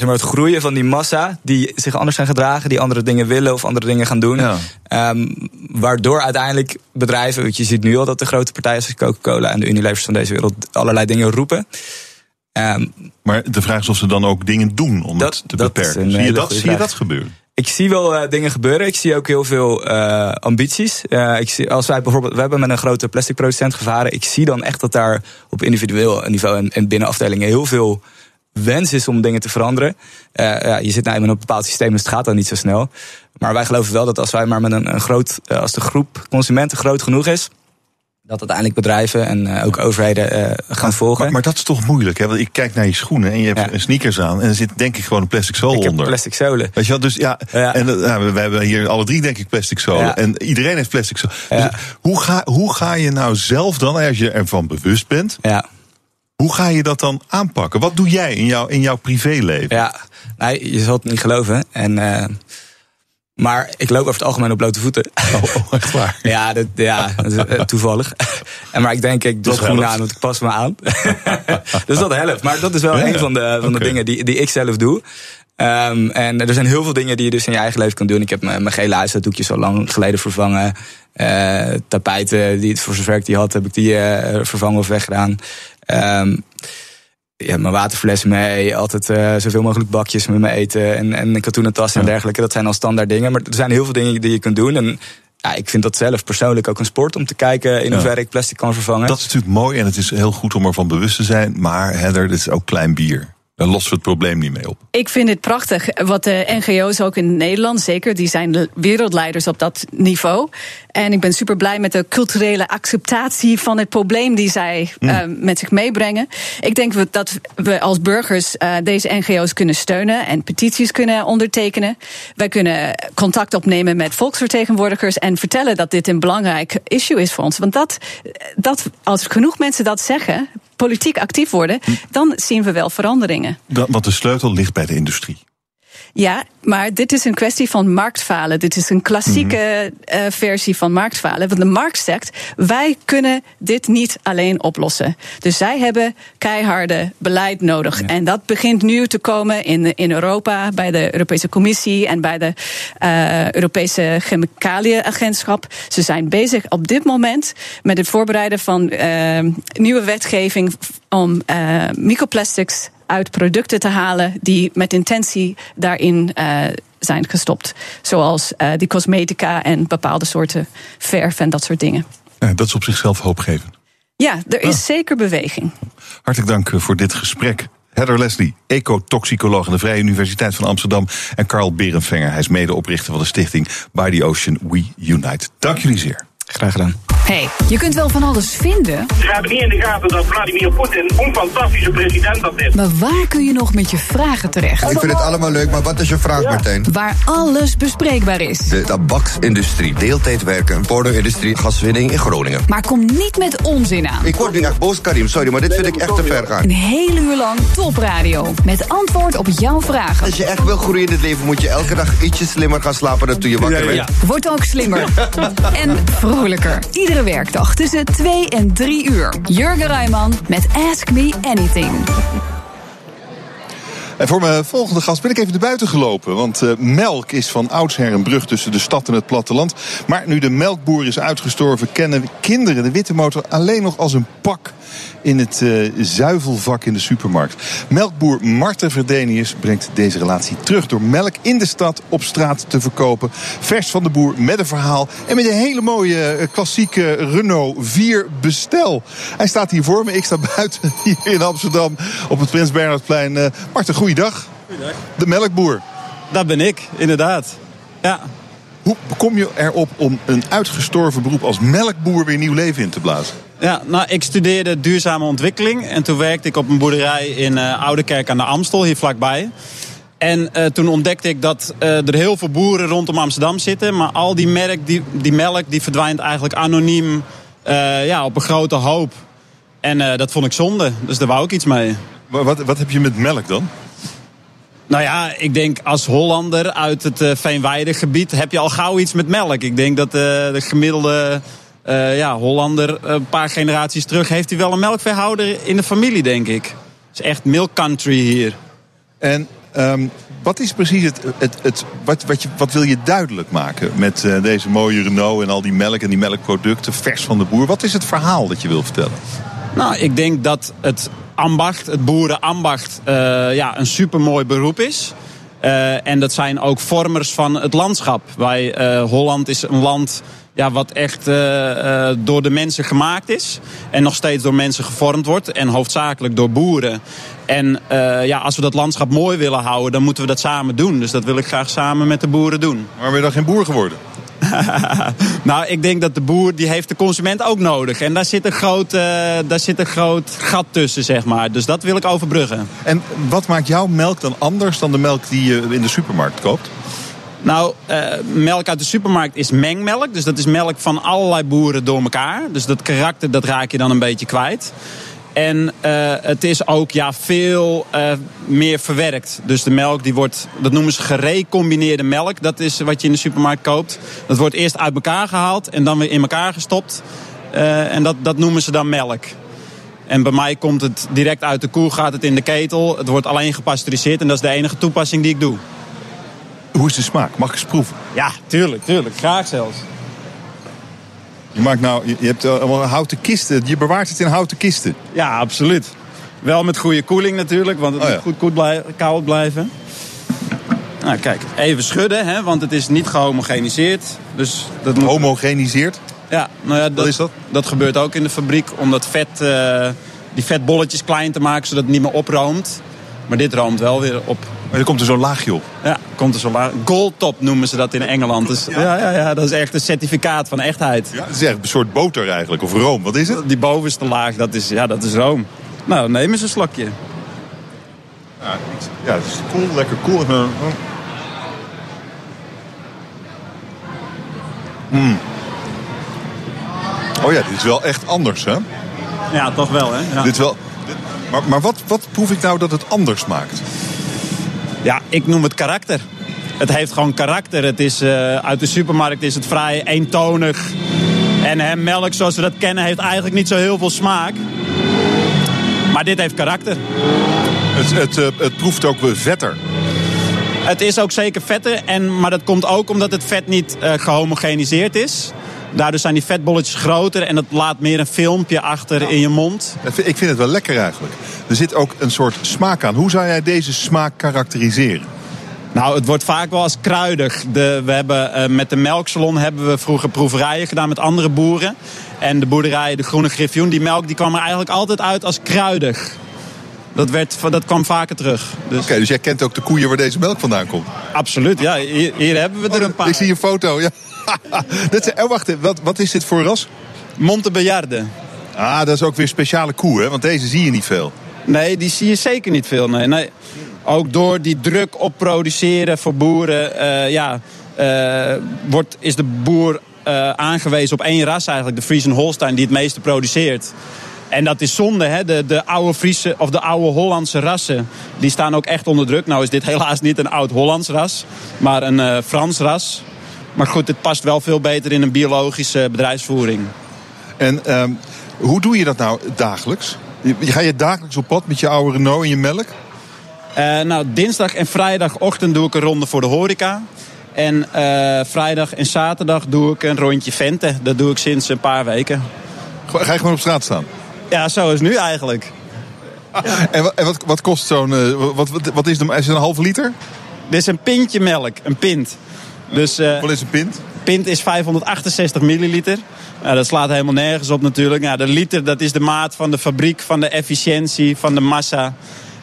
zeg maar, het groeien van die massa die zich anders gaan gedragen, die andere dingen willen of andere dingen gaan doen. Ja. Um, waardoor uiteindelijk bedrijven, want je ziet nu al dat de grote partijen zoals Coca-Cola en de Unilevers van deze wereld allerlei dingen roepen.
Um, maar de vraag is of ze dan ook dingen doen om dat, het te beperken. Zie je, dat, zie je dat gebeuren?
Ik zie wel uh, dingen gebeuren. Ik zie ook heel veel uh, ambities. Uh, ik zie, als wij bijvoorbeeld, we hebben met een grote plastic producent gevaren. Ik zie dan echt dat daar op individueel niveau en, en binnen afdelingen heel veel wens is om dingen te veranderen. Uh, ja, je zit nou in een bepaald systeem, dus het gaat dan niet zo snel. Maar wij geloven wel dat als wij maar met een, een groot, uh, als de groep consumenten groot genoeg is, dat uiteindelijk bedrijven en uh, ook overheden gaan volgen.
Maar, maar, dat is toch moeilijk, hè? Want ik kijk naar je schoenen en je hebt ja. sneakers aan en er zit denk ik gewoon een plastic zool
ik
onder.
plastic zolen.
Weet je wel, dus ja, ja. en uh, we hebben hier alle drie denk ik plastic zolen en iedereen heeft plastic zolen. Dus hoe ga, hoe ga je nou zelf dan, als je ervan bewust bent,
ja.
Hoe ga je dat dan aanpakken? Wat doe jij in, jouw in jouw privéleven?
Ja, nee, je zult het niet geloven. En, uh, maar ik loop over het algemeen op blote voeten.
Oh, oh echt waar?
ja, dat, ja uh, toevallig. en, maar ik denk, ik doe schoenen aan, want ik pas me aan. dus dat helpt. Maar dat is wel ja, een van de, van okay. de dingen die, die ik zelf doe. Um, en er zijn heel veel dingen die je dus in je eigen leven kan doen. Ik heb mijn gele huishouddoekjes al lang geleden vervangen. Uh, tapijten die voor zover ik die had, heb ik die uh, vervangen of weggedaan. Um, ja, mijn waterfles mee, altijd uh, zoveel mogelijk bakjes met me eten en, en een katoenen tas en dergelijke. Dat zijn al standaard dingen. Maar er zijn heel veel dingen die je kunt doen. En ja, ik vind dat zelf persoonlijk ook een sport om te kijken in hoeverre ja. ik plastic kan vervangen.
Dat is natuurlijk mooi en het is heel goed om ervan bewust te zijn. Maar Heather, dit is ook klein bier. Daar lossen we het probleem niet mee op.
Ik vind het prachtig. Wat de NGO's ook in Nederland, zeker, die zijn de wereldleiders op dat niveau. En ik ben super blij met de culturele acceptatie van het probleem die zij mm. uh, met zich meebrengen. Ik denk dat we als burgers uh, deze NGO's kunnen steunen en petities kunnen ondertekenen. Wij kunnen contact opnemen met volksvertegenwoordigers en vertellen dat dit een belangrijk issue is voor ons. Want dat, dat als genoeg mensen dat zeggen, politiek actief worden, dan zien we wel veranderingen.
Want de sleutel ligt bij de industrie.
Ja, maar dit is een kwestie van marktfalen. Dit is een klassieke eh, versie van marktfalen. Want de markt zegt, wij kunnen dit niet alleen oplossen. Dus zij hebben keiharde beleid nodig. En dat begint nu te komen in, in Europa, bij de Europese Commissie en bij de eh, Europese Chemicaliënagentschap. Ze zijn bezig op dit moment met het voorbereiden van eh, nieuwe wetgeving om microplastics uit producten te halen die met intentie daarin uh, zijn gestopt. Zoals uh, die cosmetica en bepaalde soorten verf en dat soort dingen.
Ja, dat is op zichzelf hoopgevend.
Ja, er is ah. zeker beweging.
Hartelijk dank voor dit gesprek. Heather Leslie, ecotoxicoloog aan de Vrije Universiteit van Amsterdam. En Carl Berenvenger, hij is medeoprichter van de stichting By the Ocean We Unite. Dank jullie zeer.
Graag gedaan.
Hey, je kunt wel van alles vinden.
Ze hebben niet in de gaten dat Vladimir Poetin een fantastische president dat is.
Maar waar kun je nog met je vragen terecht?
Ik vind het allemaal leuk, maar wat is je vraag ja. meteen?
Waar alles bespreekbaar is.
De tabaksindustrie, deeltijd werken, porno-industrie, gaswinning in Groningen.
Maar kom niet met onzin aan.
Ik word nu echt boos, Karim, sorry, maar dit vind ik echt te ver gaan.
Een hele uur lang topradio. Met antwoord op jouw vragen.
Als je echt wil groeien in het leven, moet je elke dag ietsje slimmer gaan slapen dan toen je wakker werd. Ja,
ja. Word ook slimmer. en vrolijker. Iedere werkdag tussen 2 en 3 uur. Jurgen Rijman met Ask Me Anything.
En voor mijn volgende gast ben ik even naar buiten gelopen. Want uh, melk is van oudsher een brug tussen de stad en het platteland. Maar nu de melkboer is uitgestorven, kennen kinderen de witte motor alleen nog als een pak in het uh, zuivelvak in de supermarkt. Melkboer Marten Verdenius brengt deze relatie terug door melk in de stad op straat te verkopen. Vers van de boer met een verhaal en met een hele mooie uh, klassieke Renault 4 bestel. Hij staat hier voor me. Ik sta buiten hier in Amsterdam op het Prins Bernhardplein. Marten, goeiedag.
Goeiedag.
De melkboer.
Dat ben ik, inderdaad. Ja.
Hoe kom je erop om een uitgestorven beroep als melkboer weer nieuw leven in te blazen?
Ja, nou, ik studeerde duurzame ontwikkeling. En toen werkte ik op een boerderij in uh, Oudekerk aan de Amstel, hier vlakbij. En uh, toen ontdekte ik dat uh, er heel veel boeren rondom Amsterdam zitten. Maar al die, merk, die, die melk die verdwijnt eigenlijk anoniem ja, op een grote hoop. En dat vond ik zonde, dus daar wou ik iets mee.
Maar wat, wat heb je met melk dan?
Nou ja, ik denk als Hollander uit het uh, Veenweidegebied heb je al gauw iets met melk. Ik denk dat uh, de gemiddelde uh, ja, Hollander een paar generaties terug heeft hij wel een melkveehouder in de familie, denk ik. Het is echt milk country hier.
En um, wat is precies het, het, het wat, wat, je, wat wil je duidelijk maken met uh, deze mooie Renault en al die melk en die melkproducten vers van de boer? Wat is het verhaal dat je wil vertellen?
Nou, ik denk dat het ambacht, het boerenambacht, uh, ja, een supermooi beroep is. Uh, en dat zijn ook vormers van het landschap. Wij, uh, Holland is een land ja, wat echt door de mensen gemaakt is. En nog steeds door mensen gevormd wordt. En hoofdzakelijk door boeren. En ja, als we dat landschap mooi willen houden, dan moeten we dat samen doen. Dus dat wil ik graag samen met de boeren doen.
Maar ben je dan geen boer geworden?
nou, ik denk dat de boer, die heeft de consument ook nodig. En daar zit, een groot, uh, daar zit een groot gat tussen, zeg maar. Dus dat wil ik overbruggen.
En wat maakt jouw melk dan anders dan de melk die je in de supermarkt koopt?
Nou, uh, melk uit de supermarkt is mengmelk. Dus dat is melk van allerlei boeren door elkaar. Dus dat karakter, dat raak je dan een beetje kwijt. En uh, het is ook ja, veel uh, meer verwerkt. Dus de melk die wordt, dat noemen ze gerecombineerde melk. Dat is wat je in de supermarkt koopt. Dat wordt eerst uit elkaar gehaald en dan weer in elkaar gestopt. Uh, en dat, dat noemen ze dan melk. En bij mij komt het direct uit de koe, gaat het in de ketel. Het wordt alleen gepasteuriseerd en dat is de enige toepassing die ik doe.
Hoe is de smaak? Mag ik eens proeven?
Ja, tuurlijk, tuurlijk. Graag zelfs.
Je, maakt nou, je hebt allemaal houten kisten. Je bewaart het in houten kisten.
Ja, absoluut. Wel met goede koeling natuurlijk, want het
Oh ja.
moet goed koud, blij- koud blijven. Nou, kijk, even schudden, hè, want het is niet gehomogeniseerd. Dus dat moet...
Homogeniseerd?
Ja, nou ja, dat,
Wat is dat?
Dat gebeurt ook in de fabriek om dat vet, eh, die vetbolletjes klein te maken, zodat het niet meer oproomt. Maar dit roomt wel weer op.
Maar er komt er zo'n laagje op.
Ja, komt er zo laag. Gold top noemen ze dat in Engeland. Dus, ja. Ja, ja, dat is echt een certificaat van echtheid.
Ja, het is echt een soort boter eigenlijk, of room. Wat is het?
Die bovenste laag, dat is, ja, dat is room. Nou, neem eens een slokje.
Ja, ja het is cool, lekker cool. Mm. Oh ja, dit is wel echt anders, hè?
Ja, toch wel, hè? Ja.
Dit wel... Maar, maar wat, wat proef ik nou dat het anders maakt?
Ja, ik noem het karakter. Het heeft gewoon karakter. Het is, uh, uit de supermarkt is het vrij eentonig. En hè, melk zoals we dat kennen heeft eigenlijk niet zo heel veel smaak. Maar dit heeft karakter.
Het, het, uh, het proeft ook vetter.
Het is ook zeker vetter, en, maar dat komt ook omdat het vet niet uh, gehomogeniseerd is. Daardoor zijn die vetbolletjes groter en dat laat meer een filmpje achter in je mond.
Ik vind het wel lekker eigenlijk. Er zit ook een soort smaak aan. Hoe zou jij deze smaak karakteriseren?
Nou, het wordt vaak wel als kruidig. De, we hebben, uh, met de melksalon hebben we vroeger proeverijen gedaan met andere boeren. En de boerderij, de Groene Griffioen, die melk die kwam er eigenlijk altijd uit als kruidig. Dat, werd, dat kwam vaker terug.
Dus... Oké, okay, dus jij kent ook de koeien waar deze melk vandaan komt?
Absoluut, ja. Hier, hier hebben we er een paar.
Ik zie een foto, ja. dat is, oh, wacht, wat, wat is dit voor ras?
Montebejaarde.
Ah, dat is ook weer speciale koe, hè? Want deze zie je niet veel.
Nee, die zie je zeker niet veel. Nee. nee. Ook door die druk op produceren voor boeren, uh, ja, uh, wordt, is de boer uh, aangewezen op één ras eigenlijk, de Friesen Holstein, die het meeste produceert. En dat is zonde, hè? De, de oude Friese of de oude Hollandse rassen, die staan ook echt onder druk. Nou is dit helaas niet een oud Hollands ras, maar een Frans ras. Maar goed, het past wel veel beter in een biologische bedrijfsvoering.
En um, hoe doe je dat nou dagelijks? Ga je dagelijks op pad met je oude Renault en je melk?
Uh, nou, dinsdag en vrijdagochtend doe ik een ronde voor de horeca. En uh, vrijdag en zaterdag doe ik een rondje venten. Dat doe ik sinds een paar weken.
Ga je gewoon op straat staan?
Ja, zo is nu eigenlijk.
Ja. En, wat, en wat, wat kost zo'n... Uh, wat, wat, wat, is, de, is het een halve liter?
Dit is een pintje melk, een pint. Dus,
wat is een pint?
Pint is 568 milliliter. Nou, dat slaat helemaal nergens op natuurlijk. Nou, de liter dat is de maat van de fabriek, van de efficiëntie, van de massa.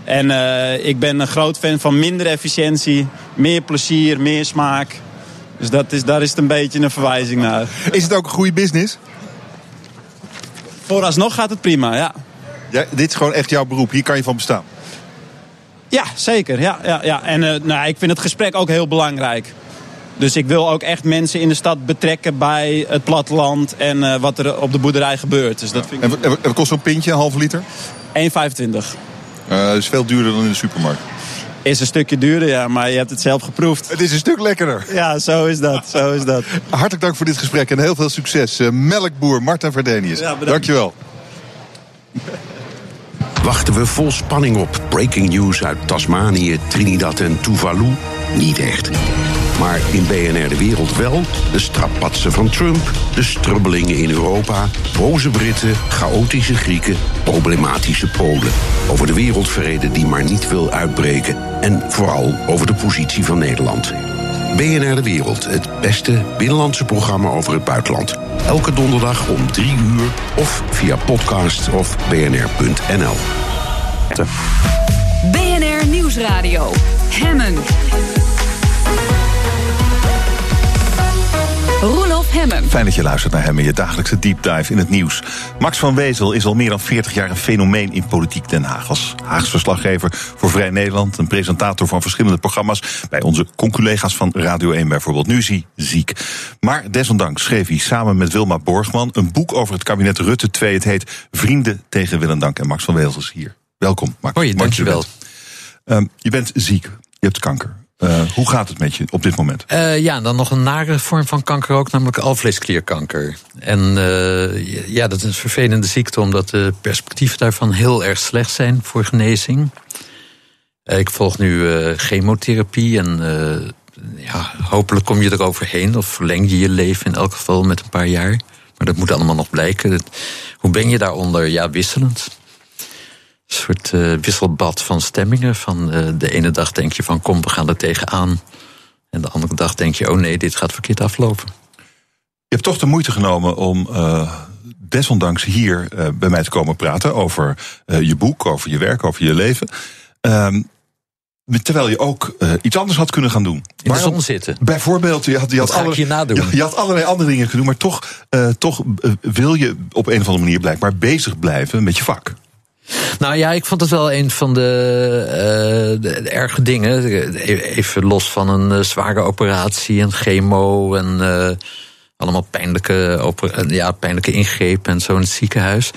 En uh, ik ben een groot fan van minder efficiëntie, meer plezier, meer smaak. Dus dat is, daar is het een beetje een verwijzing naar.
Is het ook een goede business?
Vooralsnog gaat het prima, ja.
ja. Dit is gewoon echt jouw beroep, hier kan je van bestaan?
Ja, zeker. Ja, ja, ja. En uh, nou, ik vind het gesprek ook heel belangrijk. Dus ik wil ook echt mensen in de stad betrekken bij het platteland en uh, wat er op de boerderij gebeurt. Dus dat vind
ik... En wat kost zo'n pintje, een halve liter?
1,25.
Uh, dat is veel duurder dan in de supermarkt.
Is een stukje duurder, ja, maar je hebt het zelf geproefd.
Het is een stuk lekkerder.
Ja, zo is dat. Zo is dat.
Hartelijk dank voor dit gesprek en heel veel succes. Uh, melkboer Marta Verdenius. Ja, Dankjewel.
Wachten we vol spanning op breaking news uit Tasmanië, Trinidad en Tuvalu? Niet echt. Maar in BNR De Wereld wel de strapatsen van Trump, de strubbelingen in Europa, boze Britten, chaotische Grieken, problematische Polen. Over de wereldvrede die maar niet wil uitbreken en vooral over de positie van Nederland. BNR De Wereld, het beste binnenlandse programma over het buitenland. Elke donderdag om drie uur of via podcast of bnr.nl.
BNR Nieuwsradio. Hemmen. Roelof Hemmen.
Fijn dat je luistert naar hem in je dagelijkse deep dive in het nieuws. Max van Wezel is al meer dan 40 jaar een fenomeen in politiek Den Haag. Als Haags verslaggever voor Vrij Nederland, een presentator van verschillende programma's bij onze conculega's van Radio 1 bijvoorbeeld. Nu is hij ziek. Maar desondanks schreef hij samen met Wilma Borgman een boek over het kabinet Rutte 2. Het heet Vrienden tegen Willendank. En Max van Wezel is hier. Welkom, Max.
Hoi, dankjewel.
Um, je bent ziek. Je hebt kanker. Uh, hoe gaat het met je op dit moment?
Uh, ja, dan nog een nare vorm van kanker ook, namelijk alvleesklierkanker. En uh, ja, dat is een vervelende ziekte, omdat de perspectieven daarvan heel erg slecht zijn voor genezing. ik volg nu chemotherapie en ja, hopelijk kom je eroverheen of verleng je je leven in elk geval met een paar jaar. Maar dat moet allemaal nog blijken. Hoe ben je daaronder? Ja, wisselend een soort uh, wisselbad van stemmingen. Van uh, de ene dag denk je van kom, we gaan er tegenaan. En de andere dag denk je, oh nee, dit gaat verkeerd aflopen.
Je hebt toch de moeite genomen om uh, desondanks hier bij mij te komen praten over je boek, over je werk, over je leven. Ehm, terwijl je ook iets anders had kunnen gaan doen.
In de zon zitten.
Bijvoorbeeld, je had, je had, alle,
je,
je, je, had allerlei andere dingen kunnen doen, maar toch, toch wil je op een of andere manier blijkbaar bezig blijven met je vak.
Nou ja, ik vond het wel een van de, de, erge dingen. Even los van een uh, zware operatie en chemo en uh, allemaal pijnlijke, ja, pijnlijke ingrepen en zo in het ziekenhuis.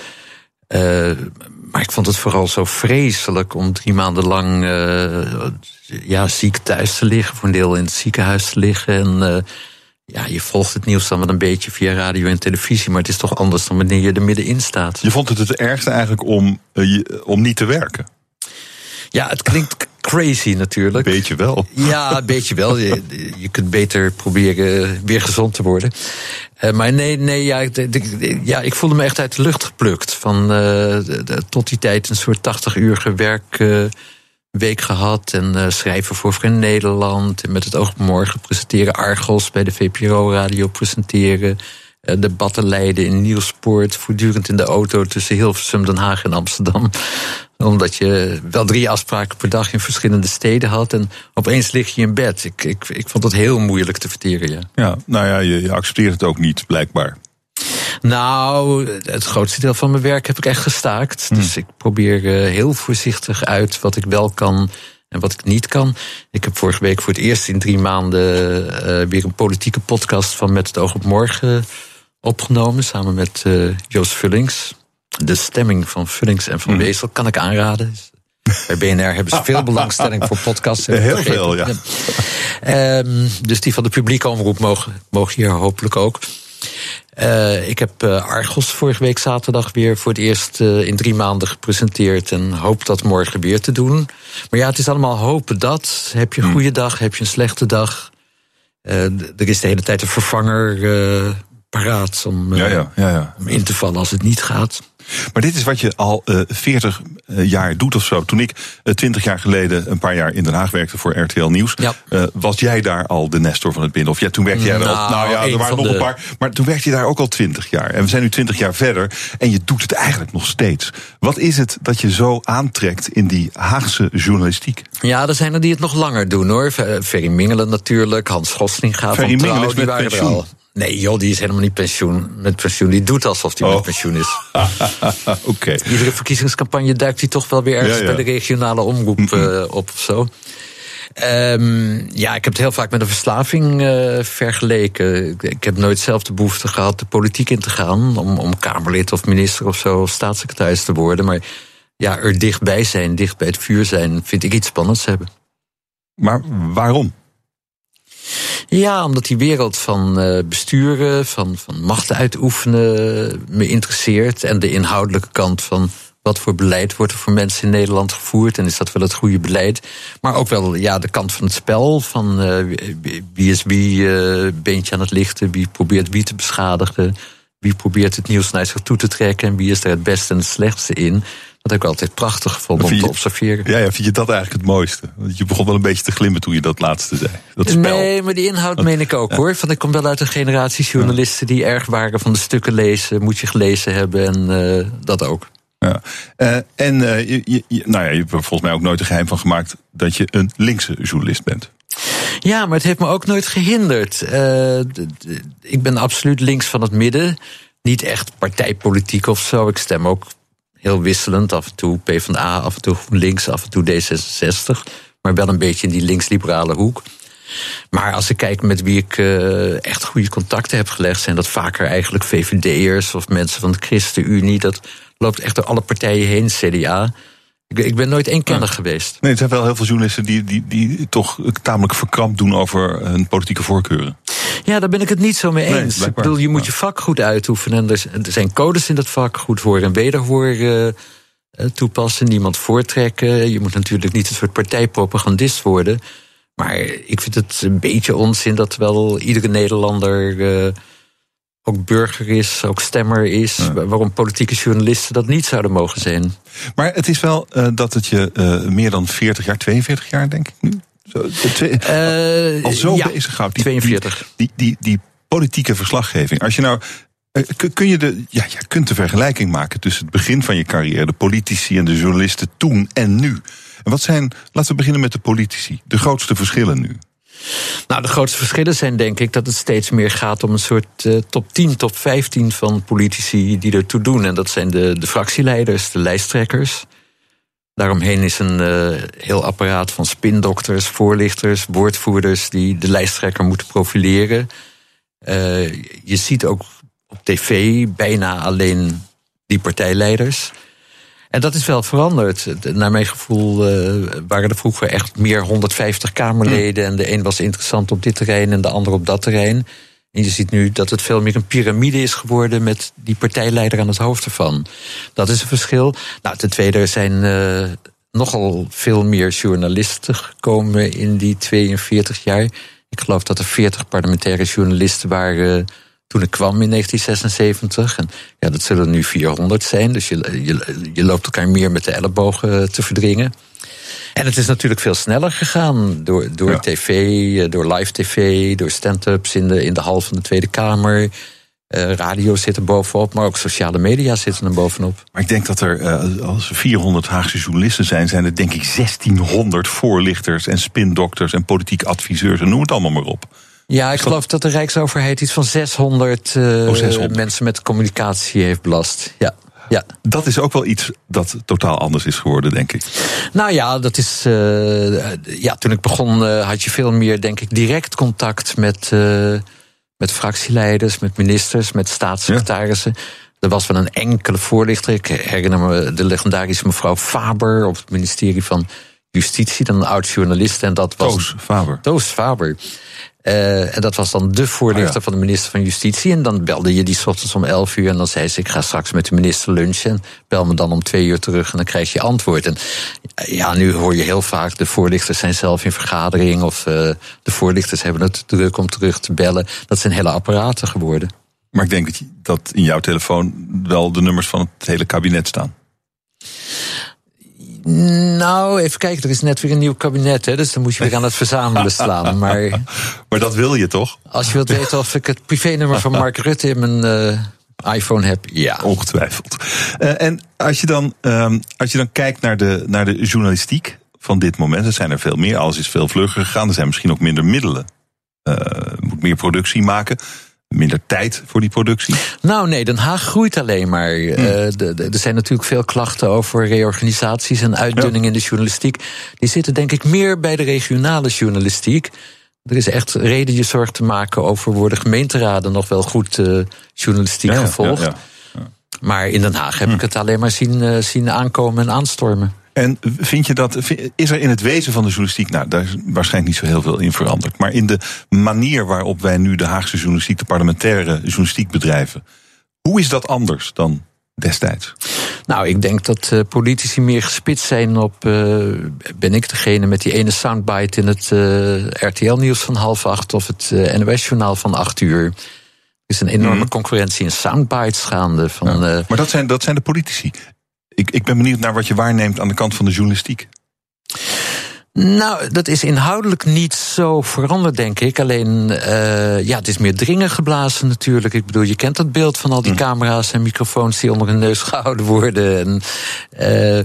maar ik vond het vooral zo vreselijk om drie maanden lang ja, ziek thuis te liggen, voor een deel in het ziekenhuis te liggen. En ja, je volgt het nieuws dan wel een beetje via radio en televisie, maar het is toch anders dan wanneer je er middenin staat.
Je vond het het ergste eigenlijk om, uh, om niet te werken?
Ja, het klinkt crazy natuurlijk.
Beetje wel.
Ja, een beetje wel. Je, je, kunt beter proberen weer gezond te worden. Uh, maar nee, nee ja, ik, ja, ik voelde me echt uit de lucht geplukt. Van uh, de, tot die tijd een soort 80-urige werkweek uh, gehad. En schrijven voor Vrij Nederland. En met het oog op morgen presenteren. Argos bij de VPRO-radio presenteren. debatten leiden in Nieuwsport. Voortdurend in de auto tussen Hilversum, Den Haag en Amsterdam omdat je wel drie afspraken per dag in verschillende steden had. En opeens lig je in bed. Ik, ik, ik vond het heel moeilijk te verteren. Ja,
ja nou ja, je, je accepteert het ook niet, blijkbaar.
Nou, het grootste deel van mijn werk heb ik echt gestaakt. Hmm. Dus ik probeer heel voorzichtig uit wat ik wel kan en wat ik niet kan. Ik heb vorige week voor het eerst in drie maanden uh, weer een politieke podcast van Met het Oog op Morgen opgenomen. Samen met uh, Joost Vullings de stemming van Vullings en van mhm. Wezel kan ik aanraden. Bij BNR hebben ze veel belangstelling voor podcasts.
Heel veel, ja.
Um, dus die van de publieke omroep mogen, mogen hier hopelijk ook. Uh, ik heb uh, Argos vorige week zaterdag weer voor het eerst uh, in drie maanden gepresenteerd. En hoop dat morgen weer te doen. Maar ja, het is allemaal hopen dat. Heb je een mhm. goede dag, heb je een slechte dag. er is de hele tijd een vervanger paraat om, ja, ja, ja, om in te vallen als het niet gaat.
Maar dit is wat je al uh, 40 jaar doet of zo. Toen ik uh, 20 jaar geleden een paar jaar in Den Haag werkte voor RTL Nieuws, ja. was jij daar al de Nestor van het Binnenhof? Ja, toen werkte jij nou, al. Nou ja, er waren nog de... een paar. Maar toen werkte je daar ook al 20 jaar. En we zijn nu 20 jaar verder en je doet het eigenlijk nog steeds. Wat is het dat je zo aantrekt in die Haagse journalistiek?
Ja, er zijn er die het nog langer doen hoor. Ferry Mingelen natuurlijk, Hans Gosling gaat Ferry van Trouw, die waren pensioen. er al. Nee, joh, die is helemaal niet pensioen, met pensioen. Die doet alsof hij oh. met pensioen is.
Oké.
Iedere verkiezingscampagne duikt hij toch wel weer ergens bij de regionale omroep uh, op of zo. Um, ja, ik heb het heel vaak met een verslaving uh, vergeleken. Ik, ik, heb nooit zelf de behoefte gehad de politiek in te gaan. Om, om Kamerlid of minister of zo, of staatssecretaris te worden. Maar ja, er dichtbij zijn, dicht bij het vuur zijn, vind ik iets spannends hebben.
Maar waarom?
Ja, omdat die wereld van uh, besturen, van, van macht uitoefenen me interesseert. En de inhoudelijke kant van wat voor beleid wordt er voor mensen in Nederland gevoerd en is dat wel het goede beleid. Maar ook wel ja, de kant van het spel, van uh, wie is wie uh, beentje aan het lichten, wie probeert wie te beschadigen, wie probeert het nieuws naar zich toe te trekken en wie is er het beste en het slechtste in. Dat heb ik altijd prachtig gevonden om te observeren.
Ja, ja, vind je dat eigenlijk het mooiste? Want je begon wel een beetje te glimmen toen je dat laatste zei. Dat
spel. Nee, maar die inhoud meen ik ook hoor. Van ik kom wel uit een generatie journalisten die erg waren van de stukken lezen. Moet je gelezen hebben en uh, dat ook.
Ja. Uh, en uh, je, je, nou ja, je hebt er volgens mij ook nooit een geheim van gemaakt dat je een linkse journalist bent.
Ja, maar het heeft me ook nooit gehinderd. ik ben absoluut links van het midden. Niet echt partijpolitiek of zo. Ik stem ook heel wisselend. Af en toe PvdA, af en toe links, af en toe D66. Maar wel een beetje in die links-liberale hoek. Maar als ik kijk met wie ik uh, echt goede contacten heb gelegd, zijn dat vaker eigenlijk VVD'ers of mensen van de ChristenUnie. Dat loopt echt door alle partijen heen, CDA. Ik, ik ben nooit één kenner geweest.
Nee, er zijn wel heel veel journalisten die, die, die toch tamelijk verkrampt doen over hun politieke voorkeuren.
Ja, daar ben ik het niet zo mee eens. ik bedoel, je moet je vak goed uitoefenen. En er zijn codes in dat vak, goed hoor en wederhoor uh, toepassen. Niemand voortrekken. Je moet natuurlijk niet een soort partijpropagandist worden. Maar ik vind het een beetje onzin dat wel iedere Nederlander uh, ook burger is, ook stemmer is. Waarom politieke journalisten dat niet zouden mogen zijn.
Maar het is wel uh, dat het je meer dan 40 jaar, 42 jaar denk ik nu, zo, uh, al zo
ja,
bezig houdt.
Die, 42.
Die, die, die, politieke verslaggeving. Als je nou. Kun je de, ja, je kunt de vergelijking maken tussen het begin van je carrière, de politici en de journalisten toen en nu. En wat zijn, laten we beginnen met de politici, de grootste verschillen nu?
Nou, de grootste verschillen zijn denk ik dat het steeds meer gaat om een soort uh, top 10, top 15 van politici die ertoe doen. En dat zijn de, de fractieleiders, de lijsttrekkers. Daaromheen is een uh, heel apparaat van spindokters, voorlichters, woordvoerders die de lijsttrekker moeten profileren. Uh, je ziet ook op tv bijna alleen die partijleiders. En dat is wel veranderd. Naar mijn gevoel uh, waren er vroeger echt meer 150 Kamerleden. En de een was interessant op dit terrein en de ander op dat terrein. En je ziet nu dat het veel meer een piramide is geworden met die partijleider aan het hoofd ervan. Dat is een verschil. Nou, ten tweede zijn uh, nogal veel meer journalisten gekomen in die 42 jaar. Ik geloof dat er 40 parlementaire journalisten waren toen ik kwam in 1976. En ja, dat zullen nu 400 zijn. Dus je, je, je loopt elkaar meer met de ellebogen te verdringen. En het is natuurlijk veel sneller gegaan door, door tv, eh, door live tv, door stand-ups in de, in de hal van de Tweede Kamer. Uh, radio zit er bovenop, maar ook sociale media zitten er bovenop.
Maar ik denk dat er, uh, als er 400 Haagse journalisten zijn, zijn er denk ik 1600 voorlichters en spindokters en politiek adviseurs en noem het allemaal maar op.
Ja, ik geloof dat de Rijksoverheid iets van 600, uh, oh, 600. mensen met communicatie heeft belast. Ja. Ja.
Dat is ook wel iets dat totaal anders is geworden, denk ik.
Nou ja, dat is. Uh, ja, toen ik begon uh, had je veel meer, denk ik, direct contact met, uh, met fractieleiders, met ministers, met staatssecretarissen. Ja. Er was wel een enkele voorlichter. Ik herinner me de legendarische mevrouw Faber op het ministerie van Justitie, dan een oud journalist. En dat was.
Toos Faber.
Toos Faber. Uh, en dat was dan de voorlichter oh ja. van de minister van Justitie. En dan belde je die ochtends om 11 uur. En dan zei ze: Ik ga straks met de minister lunchen. En bel me dan om twee uur terug. En dan krijg je antwoord. En ja, nu hoor je heel vaak: de voorlichters zijn zelf in vergadering. Of uh, de voorlichters hebben het druk om terug te bellen. Dat zijn hele apparaten geworden.
Maar ik denk dat in jouw telefoon wel de nummers van het hele kabinet staan.
Nou, even kijken, er is net weer een nieuw kabinet, hè, dus dan moet je weer aan het verzamelen slaan. Maar,
maar dat wil je toch?
Als je wilt weten of ik het privénummer van Mark Rutte in mijn uh, iPhone heb, ja.
Ongetwijfeld. Uh, en als je, dan, um, als je dan kijkt naar de, naar de journalistiek van dit moment, er zijn er veel meer, alles is veel vlugger gegaan, er zijn misschien ook minder middelen. Uh, moet meer productie maken minder tijd voor die productie?
Nou nee, Den Haag groeit alleen maar. Hmm. Uh, er zijn natuurlijk veel klachten over reorganisaties en uitdunning ja. in de journalistiek. Die zitten denk ik meer bij de regionale journalistiek. Er is echt reden je zorg te maken over worden gemeenteraden nog wel goed uh, journalistiek ja, gevolgd. Ja, maar in Den Haag heb ik het alleen maar zien, uh, zien aankomen en aanstormen.
En vind je dat, is er in het wezen van de journalistiek, nou daar is waarschijnlijk niet zo heel veel in veranderd, maar in de manier waarop wij nu de Haagse journalistiek, de parlementaire journalistiek bedrijven, hoe is dat anders dan destijds?
Nou, ik denk dat uh, politici meer gespitst zijn op. Uh, ben ik degene met die ene soundbite in het uh, RTL-nieuws van half acht of het NOS-journaal van acht uur? Er is een enorme mm. concurrentie in soundbites gaande. Van,
ja, maar dat zijn, dat zijn de politici. Ik, ik ben benieuwd naar wat je waarneemt aan de kant van de journalistiek.
Nou, dat is inhoudelijk niet zo veranderd, denk ik. Alleen, uh, ja, het is meer dringen geblazen natuurlijk. Ik bedoel, je kent dat beeld van al die hm. camera's en microfoons die onder hun neus gehouden worden. En, uh,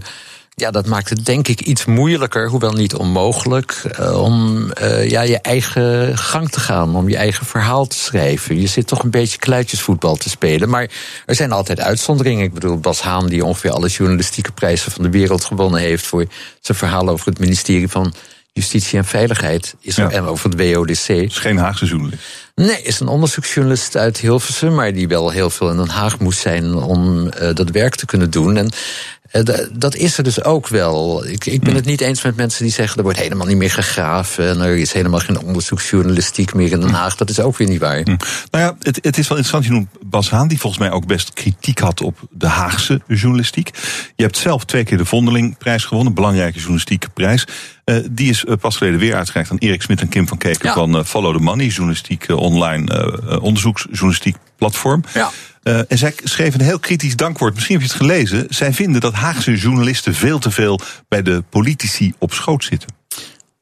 ja, dat maakt het denk ik iets moeilijker, hoewel niet onmogelijk, uh, om uh, ja, je eigen gang te gaan, om je eigen verhaal te schrijven. Je zit toch een beetje kluitjesvoetbal te spelen, maar er zijn altijd uitzonderingen. Ik bedoel, Bas Haan, die ongeveer alle journalistieke prijzen van de wereld gewonnen heeft voor zijn verhaal over het ministerie van Justitie en Veiligheid, is ja. en over het WODC.
is geen Haagse journalist.
Nee, is een onderzoeksjournalist uit Hilversum, maar die wel heel veel in Den Haag moest zijn om uh, dat werk te kunnen doen. En eh, dat is er dus ook wel. Ik, ik ben hmm. het niet eens met mensen die zeggen... er wordt helemaal niet meer gegraven... en er is helemaal geen onderzoeksjournalistiek meer in Den hmm. Haag. Dat is ook weer niet waar.
Nou ja, het, het is wel interessant. Je noemt Bas Haan, die volgens mij ook best kritiek had... op de Haagse journalistiek. Je hebt zelf twee keer de Vondelingprijs gewonnen. Een belangrijke journalistieke prijs. Uh, die is uh, pas geleden weer uitgereikt aan Erik Smit en Kim van Keken... Ja. van uh, Follow the Money, journalistiek online onderzoeksjournalistiek platform.
Ja.
Uh, en zij schreven een heel kritisch dankwoord. Misschien heb je het gelezen. Zij vinden dat Haagse journalisten veel te veel bij de politici op schoot zitten.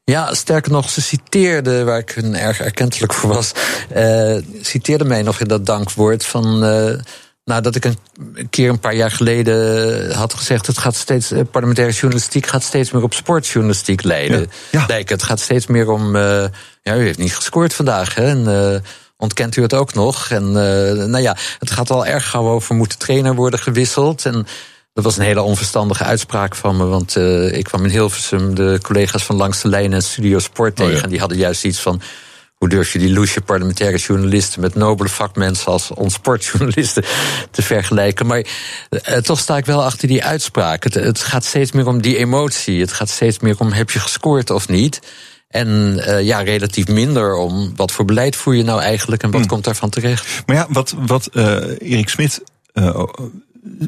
Ja, sterker nog, ze citeerde, waar ik hun erg erkentelijk voor was, uh, citeerde mij nog in dat dankwoord van. Uh, nou, dat ik een keer een paar jaar geleden had gezegd: het gaat steeds, parlementaire journalistiek gaat steeds meer op sportjournalistiek leiden. Ja, ja. het gaat steeds meer om. Uh, ja, u heeft niet gescoord vandaag, hè? En, ontkent u het ook nog. En uh, nou ja, het gaat al erg gauw over moet de trainer worden gewisseld. En dat was een hele onverstandige uitspraak van me. Want uh, ik kwam in Hilversum de collega's van Langs de Lijn en Studio Sport tegen. Oh ja. En die hadden juist iets van hoe durf je die loesje parlementaire journalisten met nobele vakmensen als ons sportjournalisten te vergelijken. Maar uh, toch sta ik wel achter die uitspraak. Het, het, gaat steeds meer om die emotie. Het gaat steeds meer om heb je gescoord of niet. En uh, ja, relatief minder om wat voor beleid voer je nou eigenlijk en wat hmm. komt daarvan terecht.
Maar ja, wat, wat Erik Smit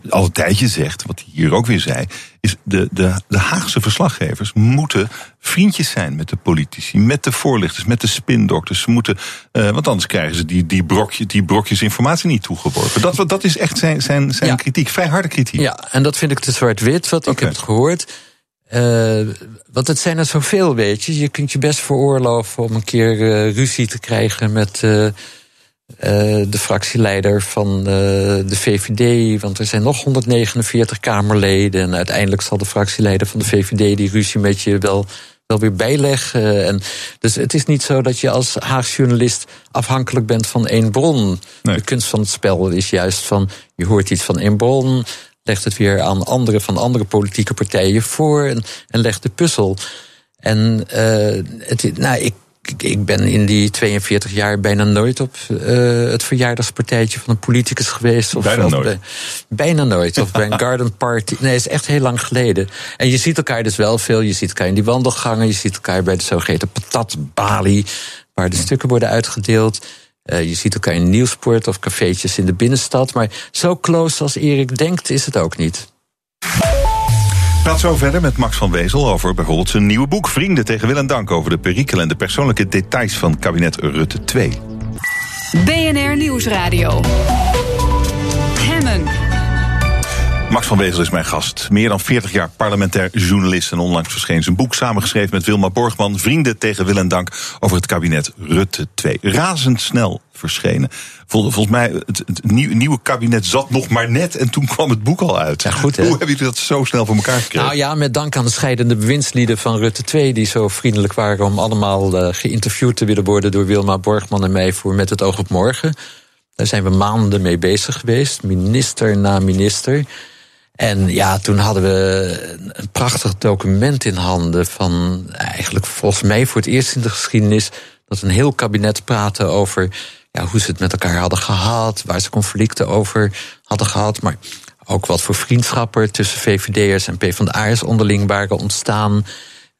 al een tijdje zegt, wat hij hier ook weer zei, is de, de, de Haagse verslaggevers moeten vriendjes zijn met de politici, met de voorlichters, met de spindokters. Ze moeten, uh, want anders krijgen ze die, die, brokje, die brokjes informatie niet toegeworpen. Dat, dat is echt zijn, zijn, zijn kritiek, vrij harde kritiek.
Ja, en dat vind ik te zwart-wit, wat ik heb het gehoord. Uh, want het zijn er zoveel, weet je. Je kunt je best veroorloven om een keer uh, ruzie te krijgen met uh, de fractieleider van de VVD. Want er zijn nog 149 Kamerleden. En uiteindelijk zal de fractieleider van de VVD die ruzie met je wel, wel weer bijleggen. En dus het is niet zo dat je als Haagse journalist afhankelijk bent van één bron. Nee. De kunst van het spel is juist van je hoort iets van één bron. Legt het weer aan andere van andere politieke partijen voor en, en legt de puzzel. En uh, het, nou, ik ik ben in die 42 jaar bijna nooit op uh, het verjaardagspartijtje van een politicus geweest.
Of, bijna nooit.
Bij, bijna nooit. Of bij een garden party. Nee, is echt heel lang geleden. En je ziet elkaar dus wel veel. Je ziet elkaar in die wandelgangen. Je ziet elkaar bij de zogeheten patatbalie. Waar de stukken worden uitgedeeld. Uh, je ziet elkaar in Nieuwsport of cafeetjes in de binnenstad. Maar zo close als Erik denkt is het ook niet
praat zo verder met Max van Wezel over bijvoorbeeld zijn nieuwe boek Vrienden tegen wil en dank over de perikelen en de persoonlijke details van kabinet Rutte 2.
BNR Nieuwsradio.
Max van Wezel is mijn gast. Meer dan 40 jaar parlementair journalist. En onlangs verscheen zijn boek samengeschreven met Wilma Borgman. Vrienden tegen wil en dank over het kabinet Rutte 2. Razendsnel verschenen. volgens mij, het, het, nieuwe kabinet zat nog maar net en toen kwam het boek al uit.
Ja, goed,
Hoe hebben jullie dat zo snel voor elkaar gekregen?
Nou ja, met dank aan de scheidende bewindslieden van Rutte 2... die zo vriendelijk waren om allemaal uh, geïnterviewd te willen worden... door Wilma Borgman en mij voor Met het oog op morgen. Daar zijn we maanden mee bezig geweest, minister na minister... En ja, toen hadden we een prachtig document in handen van eigenlijk volgens mij voor het eerst in de geschiedenis dat een heel kabinet praatte over ja, hoe ze het met elkaar hadden gehad, waar ze conflicten over hadden gehad, maar ook wat voor vriendschappen tussen VVD'ers en PvdA'ers onderling waren ontstaan.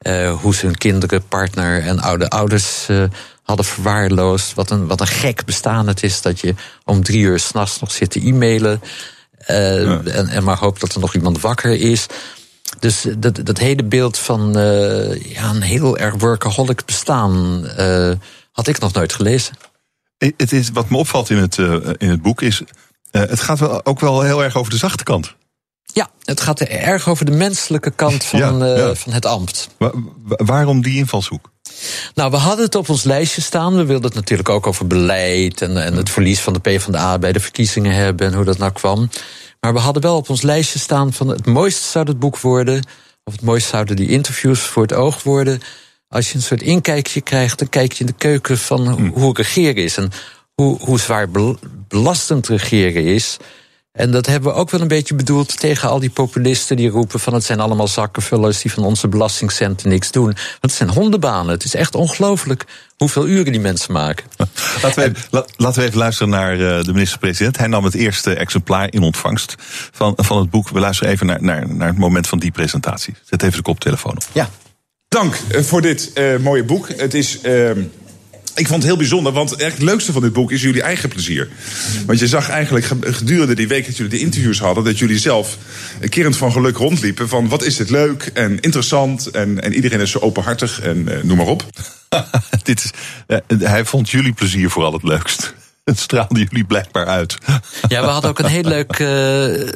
Uh, hoe ze hun kinderen, partner en oude ouders uh, hadden verwaarloosd. Wat een, wat een gek bestaan het is dat je om drie uur s'nachts nog zit te e-mailen. Uh, en, en maar hoopt dat er nog iemand wakker is. Dus dat, dat hele beeld van ja, een heel erg workaholic bestaan had ik nog nooit gelezen.
Het is, wat me opvalt in het, in het boek is. Het gaat wel, ook wel heel erg over de zachte kant.
Ja, het gaat erg over de menselijke kant van, ja, ja. Van het ambt.
Wa waarom die invalshoek?
Nou, we hadden het op ons lijstje staan. We wilden het natuurlijk ook over beleid en, en het verlies van de PvdA bij de verkiezingen hebben en hoe dat nou kwam. Maar we hadden wel op ons lijstje staan van het mooiste zou het boek worden. Of het mooiste zouden die interviews voor het oog worden als je een soort inkijkje krijgt, dan kijk je in de keuken van hmm. hoe regeren is. En hoe, hoe zwaar belastend regeren is. En dat hebben we ook wel een beetje bedoeld tegen al die populisten die roepen van het zijn allemaal zakkenvullers die van onze belastingcenten niks doen. Want het zijn hondenbanen. Het is echt ongelooflijk hoeveel uren die mensen maken.
Laten we, even, laten we even luisteren naar eh, de minister-president. Hij nam het eerste exemplaar in ontvangst van, van het boek. We luisteren even naar, naar, naar het moment van die presentatie. Zet even de koptelefoon op.
Ja. Dank eh, voor dit uh, mooie boek. Het is. Uh, ik vond het heel bijzonder, want het leukste van dit boek is jullie eigen plezier. Want je zag eigenlijk gedurende die week dat jullie de interviews hadden, dat jullie zelf kerend van geluk rondliepen. Van wat is dit leuk en interessant en, en iedereen is zo openhartig en uh, noem maar op.
dit is, hij vond jullie plezier vooral het leukst. Het straalde jullie blijkbaar uit.
Ja, we hadden ook een heel leuk, uh,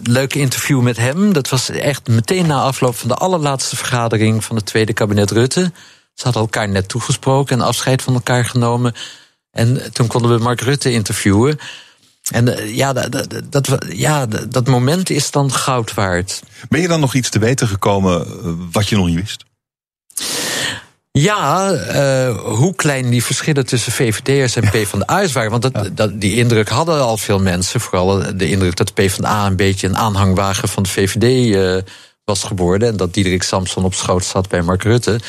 leuk interview met hem. Dat was echt meteen na afloop van de allerlaatste vergadering van het tweede kabinet Rutte. Ze hadden elkaar net toegesproken en afscheid van elkaar genomen. En toen konden we Mark Rutte interviewen. En uh, ja, dat, dat, ja, dat moment is dan goud waard.
Ben je dan nog iets te weten gekomen eh, wat je nog niet wist?
Ja, uh, hoe klein die verschillen tussen VVD'ers en PvdA's waren. Want dat, dat, die indruk hadden al veel mensen. Vooral de indruk dat de PvdA een beetje een aanhangwagen van de VVD uh, was geworden. En dat Diederik Samson op schoot zat bij Mark Rutte.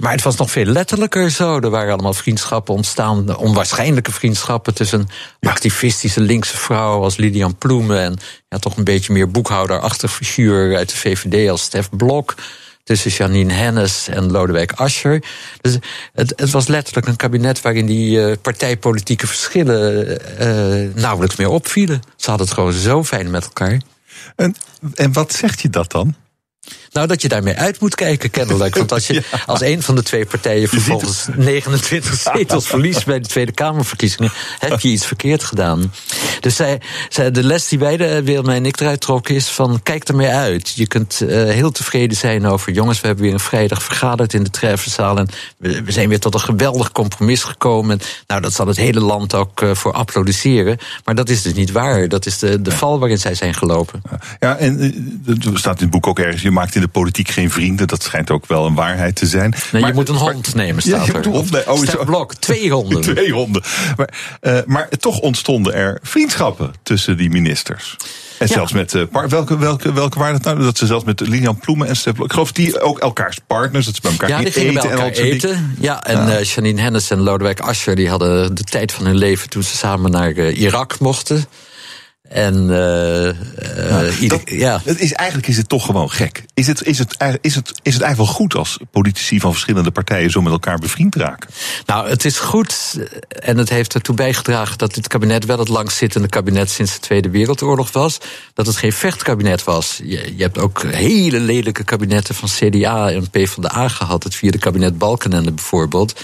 Maar het was nog veel letterlijker zo. Er waren allemaal vriendschappen ontstaan, onwaarschijnlijke vriendschappen tussen een activistische linkse vrouw als Lilian Ploemen en ja, toch een beetje meer boekhouderachtig figuur uit de VVD als Stef Blok tussen Janine Hennis en Lodewijk Asscher. Dus het, het was letterlijk een kabinet waarin die uh, partijpolitieke verschillen uh, nauwelijks meer opvielen. Ze hadden het gewoon zo fijn met elkaar.
En, en wat zegt je dat dan?
Nou, dat je daarmee uit moet kijken, kennelijk. Want als je als een van de twee partijen vervolgens 29 zetels verliest bij de Tweede Kamerverkiezingen, heb je iets verkeerd gedaan. Dus zij, zij, de les die wij, de, Wilma en ik eruit trokken, is van kijk ermee uit. Je kunt uh, heel tevreden zijn over, jongens, we hebben weer een vrijdag vergaderd in de Treffenzaal en we, we, zijn weer tot een geweldig compromis gekomen. nou, dat zal het hele land ook uh, voor applaudisseren. Maar dat is dus niet waar. Dat is de, de val waarin zij zijn gelopen.
Ja, en uh, er staat in het boek ook ergens, je maakt in de politiek geen vrienden. Dat schijnt ook wel een waarheid te zijn.
Nee, maar, je moet een hond nemen, staat er.
Hond, nee, oh,
Blok, twee honden.
twee honden. Maar, uh, maar toch ontstonden er vriendschappen tussen die ministers. En ja. zelfs met, uh, welke, welke, welke waren dat nou? Dat ze zelfs met Lilian Ploemen en Stef. Ik geloof die ook elkaars partners, dat ze bij elkaar
ja, die gingen
eten.
Bij elkaar
en
eten. Ja, en ja. Uh, Janine Hennis en Lodewijk Asscher die hadden de tijd van hun leven toen ze samen naar uh, Irak mochten. En uh, uh,
ja, dat, ja. Het is, eigenlijk is het toch gewoon gek. Is het, is, het, is, het, is het eigenlijk wel goed als politici van verschillende partijen zo met elkaar bevriend raken?
Nou, het is goed en het heeft ertoe bijgedragen dat dit kabinet wel het langstzittende kabinet sinds de Tweede Wereldoorlog was. Dat het geen vechtkabinet was. Je, je hebt ook hele lelijke kabinetten van CDA en PvdA gehad. Het vierde kabinet Balkenende bijvoorbeeld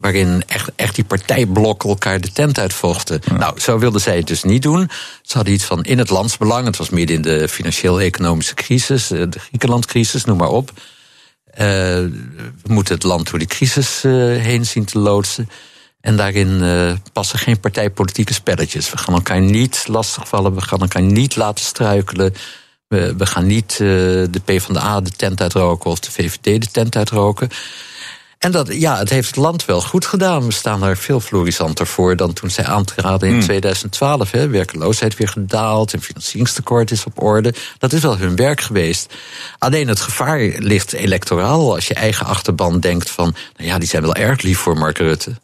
waarin echt, echt die partijblokken elkaar de tent uitvochten. Ja. Nou, zo wilden zij het dus niet doen. Ze hadden iets van in het landsbelang. Het was midden in de financieel-economische crisis, de Griekenlandcrisis, noem maar op. Uh, we moeten het land door die crisis uh, heen zien te loodsen. En daarin uh, passen geen partijpolitieke spelletjes. We gaan elkaar niet lastigvallen, we gaan elkaar niet laten struikelen. We, we gaan niet de PvdA de tent uitroken of de VVD de tent uitroken. En dat, ja, het heeft het land wel goed gedaan. We staan er veel florisanter voor dan toen zij aantraden in mm. 2012. Hè. Werkeloosheid weer gedaald, en financieringstekort is op orde. Dat is wel hun werk geweest. Alleen het gevaar ligt electoraal. Als je eigen achterban denkt van, nou ja, die zijn wel erg lief voor Mark Rutte.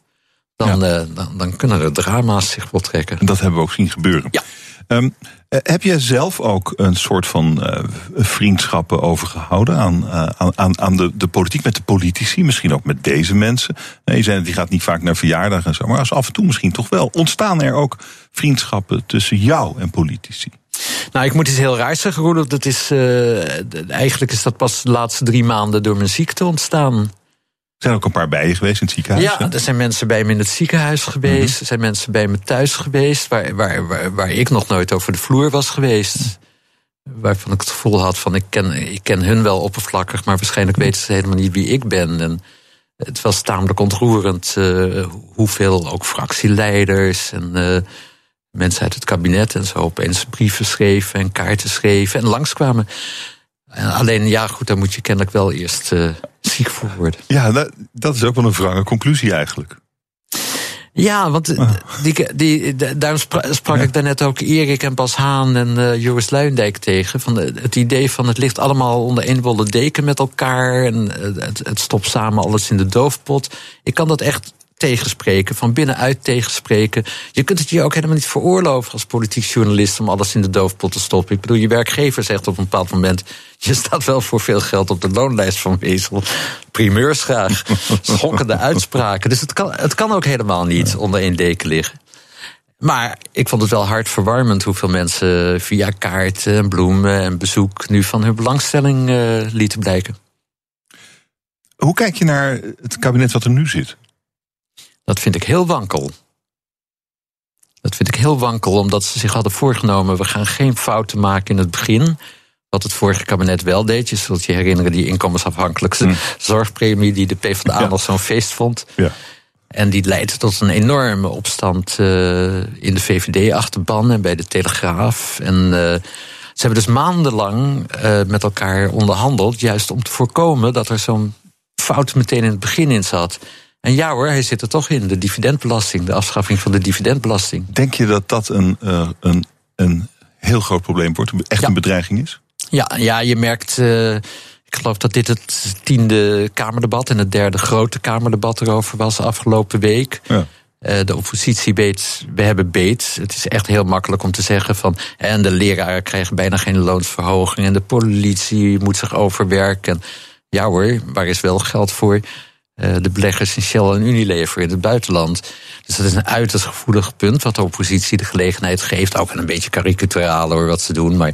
Dan, ja. uh, dan, dan, kunnen er drama's zich wel trekken.
Dat hebben we ook zien gebeuren.
Ja.
Um, heb jij zelf ook een soort van uh, vriendschappen overgehouden aan, uh, aan, aan de, de politiek met de politici? Misschien ook met deze mensen? Nee, zei die gaat niet vaak naar verjaardagen en zo. Maar als af en toe misschien toch wel. Ontstaan er ook vriendschappen tussen jou en politici?
Nou, ik moet iets heel raars zeggen, Roelof. Dat is, eigenlijk is dat pas de laatste drie maanden door mijn ziekte ontstaan.
Er zijn ook een paar bij je geweest in het ziekenhuis.
Ja,
hè?
er zijn mensen bij me in het ziekenhuis geweest. Mm -hmm. Er zijn mensen bij me thuis geweest. Waar, waar, waar, waar, ik nog nooit over de vloer was geweest. Waarvan ik het gevoel had van ik ken, ik ken hun wel oppervlakkig. Maar waarschijnlijk weten ze helemaal niet wie ik ben. En het was tamelijk ontroerend uh, hoeveel ook fractieleiders en uh, mensen uit het kabinet en zo opeens brieven schreven en kaarten schreven en langskwamen. Alleen, ja, goed, daar moet je kennelijk wel eerst uh, ziek voor worden.
Ja, dat, dat is ook wel een wrange conclusie eigenlijk.
Ja, want oh. die, die, die, daarom sprak ja. ik daarnet ook Erik en Bas Haan en uh, Joris Luindijk tegen. Van de, het idee van het ligt allemaal onder één wollen deken met elkaar. En het, het stopt samen alles in de doofpot. Ik kan dat echt tegenspreken, van binnenuit tegenspreken. Je kunt het je ook helemaal niet veroorloven als politiek journalist om alles in de doofpot te stoppen. Ik bedoel, je werkgever zegt op een bepaald moment: je staat wel voor veel geld op de loonlijst van Wezel. Primeurs graag. Schokkende uitspraken. Dus het kan, het kan ook helemaal niet onder één deken liggen. Maar ik vond het wel hartverwarmend hoeveel mensen via kaarten en bloemen en bezoek nu van hun belangstelling uh, lieten blijken.
Hoe kijk je naar het kabinet wat er nu zit?
Dat vind ik heel wankel. Dat vind ik heel wankel, omdat ze zich hadden voorgenomen: we gaan geen fouten maken in het begin. Wat het vorige kabinet wel deed. Je zult je herinneren, die inkomensafhankelijke mm. zorgpremie, die de PvdA ja. nog zo'n feest vond.
Ja.
En die leidde tot een enorme opstand uh, in de VVD-achterban en bij de Telegraaf. En uh, ze hebben dus maandenlang uh, met elkaar onderhandeld, juist om te voorkomen dat er zo'n fout meteen in het begin in zat. En ja hoor, hij zit er toch in. De dividendbelasting, de afschaffing van de dividendbelasting.
Denk je dat dat een, uh, een, een heel groot probleem wordt? Echt ja. een bedreiging is?
Ja, ja je merkt. Uh, Ik geloof dat dit het tiende Kamerdebat en het derde grote Kamerdebat erover was afgelopen week. Ja. Uh, de oppositie weet, we hebben beet. Het is echt heel makkelijk om te zeggen van. En de leraren krijgen bijna geen loonsverhoging. En de politie moet zich overwerken. Ja hoor, waar is wel geld voor? Uh, de beleggers in Shell en Unilever in het buitenland. Dus dat is een uiterst gevoelig punt. Wat de oppositie de gelegenheid geeft. Ook een beetje karikaturaal hoor wat ze doen. Maar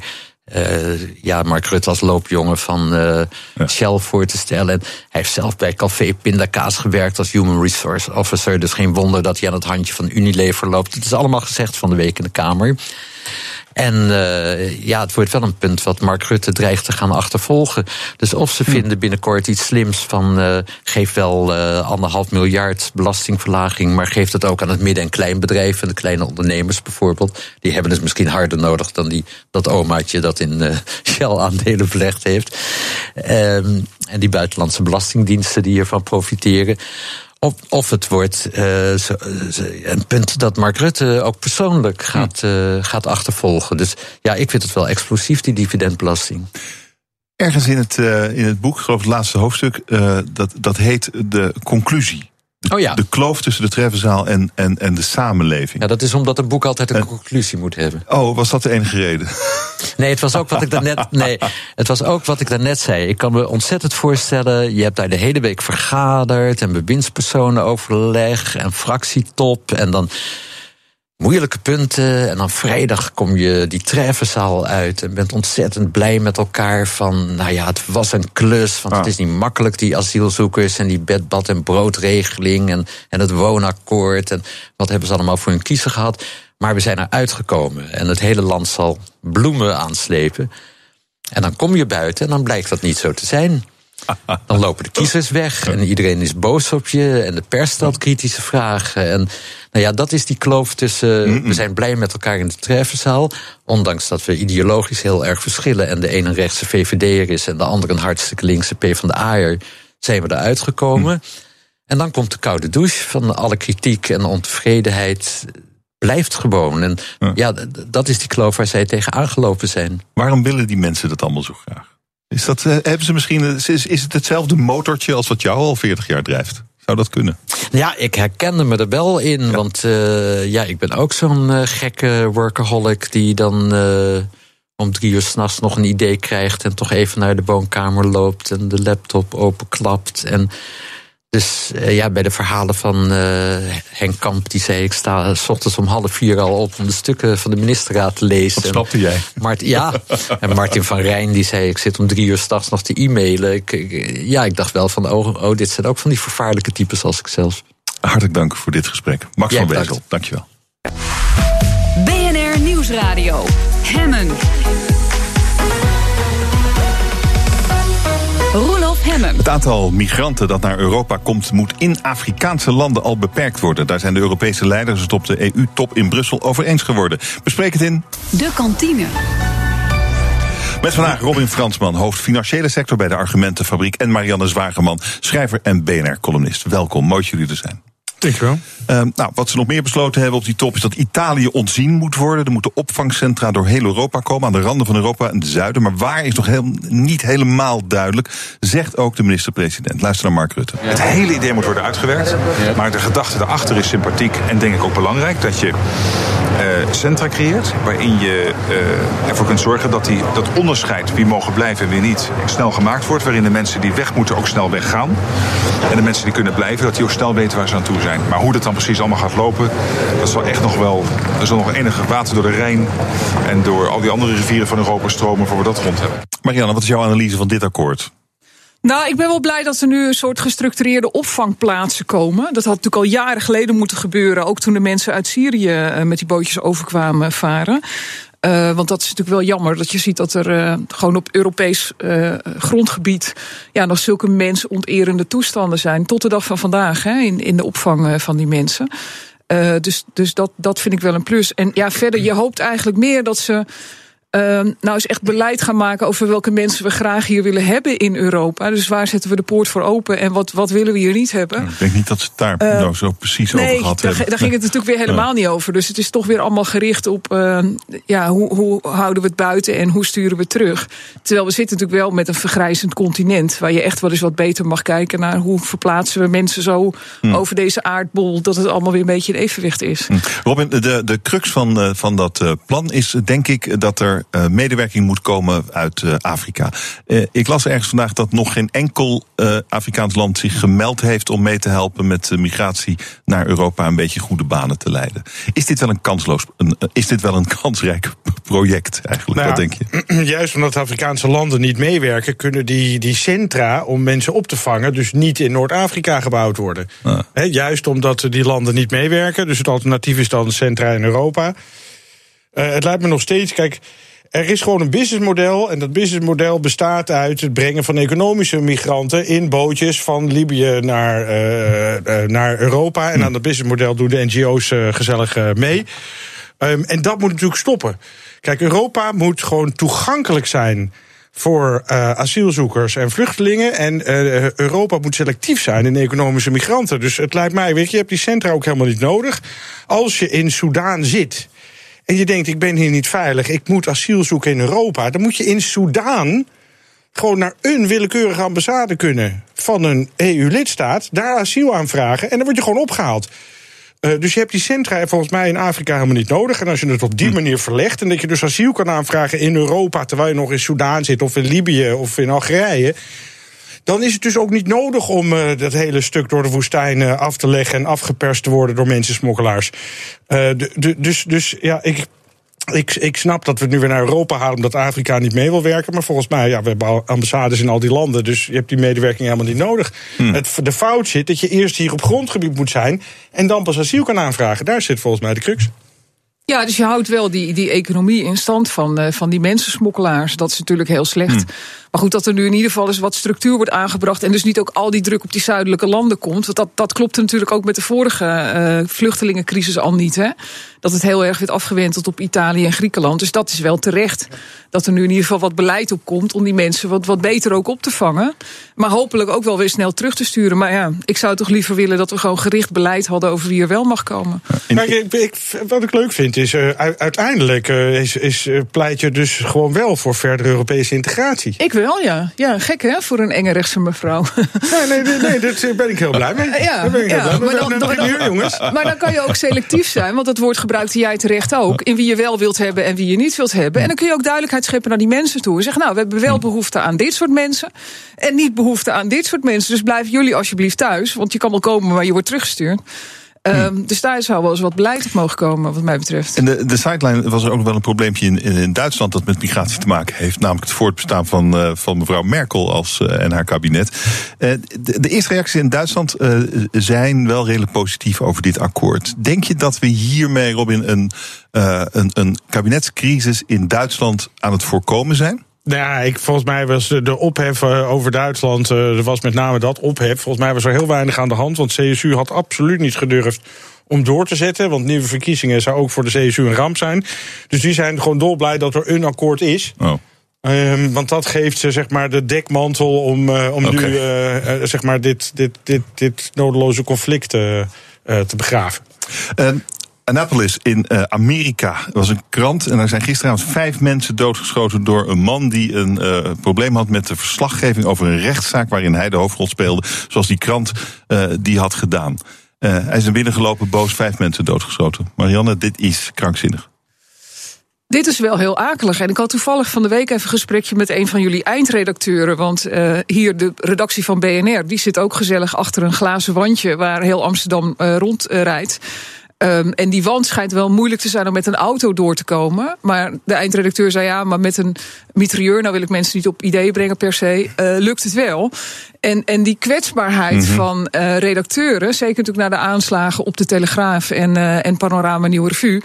uh, ja, Mark Rutte als loopjongen van uh, ja. Shell voor te stellen. En hij heeft zelf bij Café Pindakaas gewerkt als Human Resource Officer. Dus geen wonder dat hij aan het handje van Unilever loopt. Het is allemaal gezegd van de week in de Kamer. En uh, ja, het wordt wel een punt wat Mark Rutte dreigt te gaan achtervolgen. Dus of ze hm. vinden binnenkort iets slims van uh, geef wel uh, anderhalf miljard belastingverlaging, maar geeft het ook aan het midden- en kleinbedrijf en de kleine ondernemers bijvoorbeeld. Die hebben het misschien harder nodig dan die, dat omaatje dat in Shell aandelen belegd heeft. Um, en die buitenlandse belastingdiensten die hiervan profiteren. Of, of het wordt uh, een punt dat Mark Rutte ook persoonlijk gaat, uh, gaat achtervolgen. Dus ja, ik vind het wel explosief, die dividendbelasting.
Ergens in het, uh, in het boek, geloof ik het laatste hoofdstuk, dat, dat heet de conclusie.
Oh ja.
De kloof tussen de treffenzaal en, en, en de samenleving.
Ja, dat is omdat een boek altijd een conclusie moet hebben.
Oh, was dat de enige reden?
Nee, het was ook wat ik daarnet. Nee, het was ook wat ik daarnet zei. Ik kan me ontzettend voorstellen. Je hebt daar de hele week vergaderd en bewindspersonen overleg en fractietop. En dan moeilijke punten. En dan vrijdag kom je die treffenzaal uit en bent ontzettend blij met elkaar. Van, nou ja, het was een klus. Want het is niet makkelijk, die asielzoekers en die bed, bad en broodregeling. En, en het woonakkoord. En wat hebben ze allemaal voor hun kiezer gehad. Maar we zijn er uitgekomen. En het hele land zal bloemen aanslepen. En dan kom je buiten en dan blijkt dat niet zo te zijn. Dan lopen de kiezers weg en iedereen is boos op je en de pers stelt kritische vragen. En nou ja, dat is die kloof tussen. We zijn blij met elkaar in de treffenzaal. Ondanks dat we ideologisch heel erg verschillen. En de ene een rechtse VVD'er is en de andere een hartstikke linkse P van de Aaier. Zijn we eruit gekomen. En dan komt de koude douche van alle kritiek en ontevredenheid. Blijft gewoon. En ja, dat is die kloof waar zij tegen aangelopen zijn.
Waarom willen die mensen dat allemaal zo graag? Is, dat, hebben ze misschien, is, is het hetzelfde motortje als wat jou al 40 jaar drijft? Zou dat kunnen?
Ja, ik herkende me er wel in. Want uh, ja, ik ben ook zo'n uh, gekke workaholic die dan uh, om drie uur s'nachts nog een idee krijgt en toch even naar de woonkamer loopt en de laptop openklapt. En dus uh, ja, bij de verhalen van uh, Henk Kamp, die zei: Ik sta s ochtends om half vier al op om de stukken van de ministerraad te lezen.
Wat snapte jij?
Martin, ja, en Martin van Rijn die zei: Ik zit om drie uur s'nachts nog te e-mailen. Ik, ja, ik dacht wel van: oh, oh, dit zijn ook van die vervaarlijke types als ik zelf.
Hartelijk dank voor dit gesprek. Max van Wezel, dankjewel.
BNR Nieuwsradio. Hemmen. Roelof Hemmen.
Het aantal migranten dat naar Europa komt, moet in Afrikaanse landen al beperkt worden. Daar zijn de Europese leiders het op de EU-top in Brussel over eens geworden. Bespreek het in.
De kantine.
Met vandaag Robin Fransman, hoofd financiële sector bij de Argumentenfabriek. En Marianne Zwageman, schrijver en BNR-columnist. Welkom, mooi dat jullie er zijn.
Dankjewel.
Uh, nou, wat ze nog meer besloten hebben op die top is dat Italië ontzien moet worden. Er moeten opvangcentra door heel Europa komen, aan de randen van Europa en het zuiden. Maar waar is nog heel, niet helemaal duidelijk, zegt ook de minister-president. Luister naar Mark Rutte.
Het hele idee moet worden uitgewerkt. Maar de gedachte daarachter is sympathiek en denk ik ook belangrijk. Dat je centra creëert waarin je uh, ervoor kunt zorgen dat die, dat onderscheid wie mogen blijven en wie niet snel gemaakt wordt. Waarin de mensen die weg moeten ook snel weggaan. En de mensen die kunnen blijven, dat die ook snel weten waar ze aan toe zijn. Maar hoe dat dan precies allemaal gaat lopen, dat zal echt nog wel. Er zal nog enige water door de Rijn en door al die andere rivieren van Europa stromen voor we dat rond hebben.
Marianne, wat is jouw analyse van dit akkoord?
Nou, ik ben wel blij dat er nu een soort gestructureerde opvangplaatsen komen. Dat had natuurlijk al jaren geleden moeten gebeuren. Ook toen de mensen uit Syrië met die bootjes overkwamen varen. Uh, want dat is natuurlijk wel jammer dat je ziet dat er uh, gewoon op Europees grondgebied ja, nog zulke mensonterende toestanden zijn. Tot de dag van vandaag hè, in, in de opvang van die mensen. dus dus dat, dat vind ik wel een plus. En ja, verder, je hoopt eigenlijk meer dat ze nou eens echt beleid gaan maken over welke mensen we graag hier willen hebben in Europa. Dus waar zetten we de poort voor open en wat, wat willen we hier niet hebben?
Ik denk niet dat ze het daar
Eh,
nou zo precies
nee,
over gehad
daar,
hebben.
daar ging het natuurlijk weer helemaal niet over. Dus het is toch weer allemaal gericht op eh, ja, hoe, hoe houden we het buiten en hoe sturen we het terug. Terwijl we zitten natuurlijk wel met een vergrijzend continent. Waar je echt wel eens wat beter mag kijken naar hoe verplaatsen we mensen zo
Hmm.
over deze aardbol. Dat het allemaal weer een beetje in evenwicht is.
Robin, de, de crux van, eh, van dat eh, plan is denk ik dat er eh, medewerking moet komen uit eh, Afrika. Eh, ik las ergens vandaag dat nog geen enkel Afrikaans land zich gemeld heeft om mee te helpen met de migratie naar Europa een beetje goede banen te leiden. Is dit wel een kansloos, een, is dit wel een kansrijk project eigenlijk?
Nou
Wat denk je?
Juist omdat Afrikaanse landen niet meewerken, kunnen die, die centra om mensen op te vangen, dus niet in Noord-Afrika gebouwd worden. Hè, juist omdat die landen niet meewerken. Dus het alternatief is dan centra in Europa. Het lijkt me nog steeds, kijk. Er is gewoon een businessmodel. En dat businessmodel bestaat uit het brengen van economische migranten in bootjes van Libië naar, eh, eh, naar Europa. En aan dat businessmodel doen de NGO's eh, gezellig mee. Ehm, en dat moet natuurlijk stoppen. Kijk, Europa moet gewoon toegankelijk zijn voor asielzoekers en vluchtelingen. En Europa moet selectief zijn in economische migranten. Dus het lijkt mij, weet je, je hebt die centra ook helemaal niet nodig. Als je in Soudaan zit en je denkt, ik ben hier niet veilig, ik moet asiel zoeken in Europa, dan moet je in Soudaan gewoon naar een willekeurige ambassade kunnen van een EU-lidstaat, daar asiel aanvragen en dan word je gewoon opgehaald. Eh, dus je hebt die centra volgens mij in Afrika helemaal niet nodig. En als je het op die manier verlegt en dat je dus asiel kan aanvragen in Europa terwijl je nog in Soudaan zit of in Libië of in Algerije. Dan is het dus ook niet nodig om eh, dat hele stuk door de woestijn eh, af te leggen en afgeperst te worden door mensensmokkelaars. Eh, dus, dus ja, ik, ik, ik snap dat we het nu weer naar Europa halen omdat Afrika niet mee wil werken. Maar volgens mij, ja, we hebben ambassades in al die landen. Dus je hebt die medewerking helemaal niet nodig. Het, de fout zit dat je eerst hier op grondgebied moet zijn. En dan pas asiel kan aanvragen. Daar zit volgens mij de crux.
Ja, dus je houdt wel die, die economie in stand van, eh, van die mensensmokkelaars. Dat is natuurlijk heel slecht. Maar goed, dat er nu in ieder geval eens wat structuur wordt aangebracht. En dus niet ook al die druk op die zuidelijke landen komt. Want dat, dat klopt natuurlijk ook met de vorige eh, vluchtelingencrisis al niet. Hè? Dat het heel erg werd afgewenteld op Italië en Griekenland. Dus dat is wel terecht. Dat er nu in ieder geval wat beleid op komt om die mensen wat, wat beter ook op te vangen. Maar hopelijk ook wel weer snel terug te sturen. Maar ja, ik zou toch liever willen dat we gewoon gericht beleid hadden over wie er wel mag komen.
Kijk, ik, ik, wat ik leuk vind is, eh, uiteindelijk eh, is, is, pleit je dus gewoon wel voor verdere Europese integratie.
Ik wel, ja. Ja, gek hè, voor een enge rechtse mevrouw.
Nee, nee, nee, nee daar ben ik heel blij mee.
Ja,
Daar ben ik heel
ja,
blij mee.
maar dan,
jongens.
maar dan kan je ook selectief zijn, want dat woord gebruikte jij terecht ook. In wie je wel wilt hebben en wie je niet wilt hebben. En dan kun je ook duidelijkheid scheppen naar die mensen toe. En zeggen, nou, we hebben wel behoefte aan dit soort mensen. En niet behoefte aan dit soort mensen. Dus blijven jullie alsjeblieft thuis, want je kan wel komen, maar je wordt teruggestuurd. Ehm, dus daar zou wel eens wat beleid op mogen komen, wat mij betreft.
En de, de sideline was er ook nog wel een probleempje in, in Duitsland dat met migratie te maken heeft. Namelijk het voortbestaan van, eh, van mevrouw Merkel als, eh, en haar kabinet. Eh, de, de eerste reacties in Duitsland zijn wel redelijk positief over dit akkoord. Denk je dat we hiermee, Robin, een, een, een kabinetscrisis in Duitsland aan het voorkomen zijn?
Nou ja, ik, volgens mij was de, ophef eh, over Duitsland, eh, er was met name dat ophef. Volgens mij was er heel weinig aan de hand, want CSU had absoluut niet gedurfd om door te zetten. Want nieuwe verkiezingen zou ook voor de CSU een ramp zijn. Dus die zijn gewoon dolblij dat er een akkoord is.
Oh.
Ehm, want dat geeft ze zeg maar de dekmantel om, eh, om nu zeg maar dit, dit, dit, dit nodeloze conflict te begraven.
Annapolis in eh, Amerika was een krant. En er zijn gisteravond vijf mensen doodgeschoten door een man die een eh, probleem had met de verslaggeving over een rechtszaak waarin hij de hoofdrol speelde. Zoals die krant eh, die had gedaan. Hij is naar binnen gelopen, boos, vijf mensen doodgeschoten. Marianne, dit is krankzinnig.
Dit is wel heel akelig. En ik had toevallig van de week even een gesprekje met een van jullie eindredacteuren. Want hier de redactie van BNR, die zit ook gezellig achter een glazen wandje waar heel Amsterdam rondrijdt. Ehm, en die wand schijnt wel moeilijk te zijn om met een auto door te komen. Maar de eindredacteur zei ja, maar met een mitrailleur, nou wil ik mensen niet op ideeën brengen per se, eh, lukt het wel. En, en die kwetsbaarheid
Mhm.
van eh, redacteuren, zeker natuurlijk na de aanslagen op de Telegraaf en, eh, en Panorama Nieuwe Revue.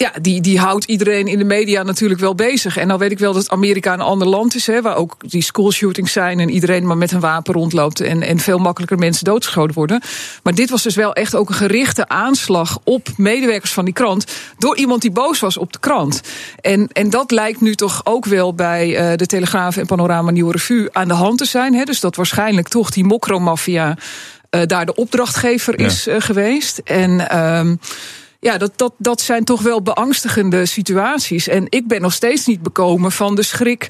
Ja, die, die houdt iedereen in de media natuurlijk wel bezig. En nou weet ik wel dat Amerika een ander land is, hè, waar ook die schoolshootings zijn en iedereen maar met een wapen rondloopt en, en veel makkelijker mensen doodgeschoten worden. Maar dit was dus wel echt ook een gerichte aanslag op medewerkers van die krant door iemand die boos was op de krant. En, en dat lijkt nu toch ook wel bij uh, de Telegraaf en Panorama Nieuwe Revue aan de hand te zijn. Hè, dus dat waarschijnlijk toch die mokromafia uh, daar de opdrachtgever is uh, geweest. En. Ja, dat, dat, dat zijn toch wel beangstigende situaties. En ik ben nog steeds niet bekomen van de schrik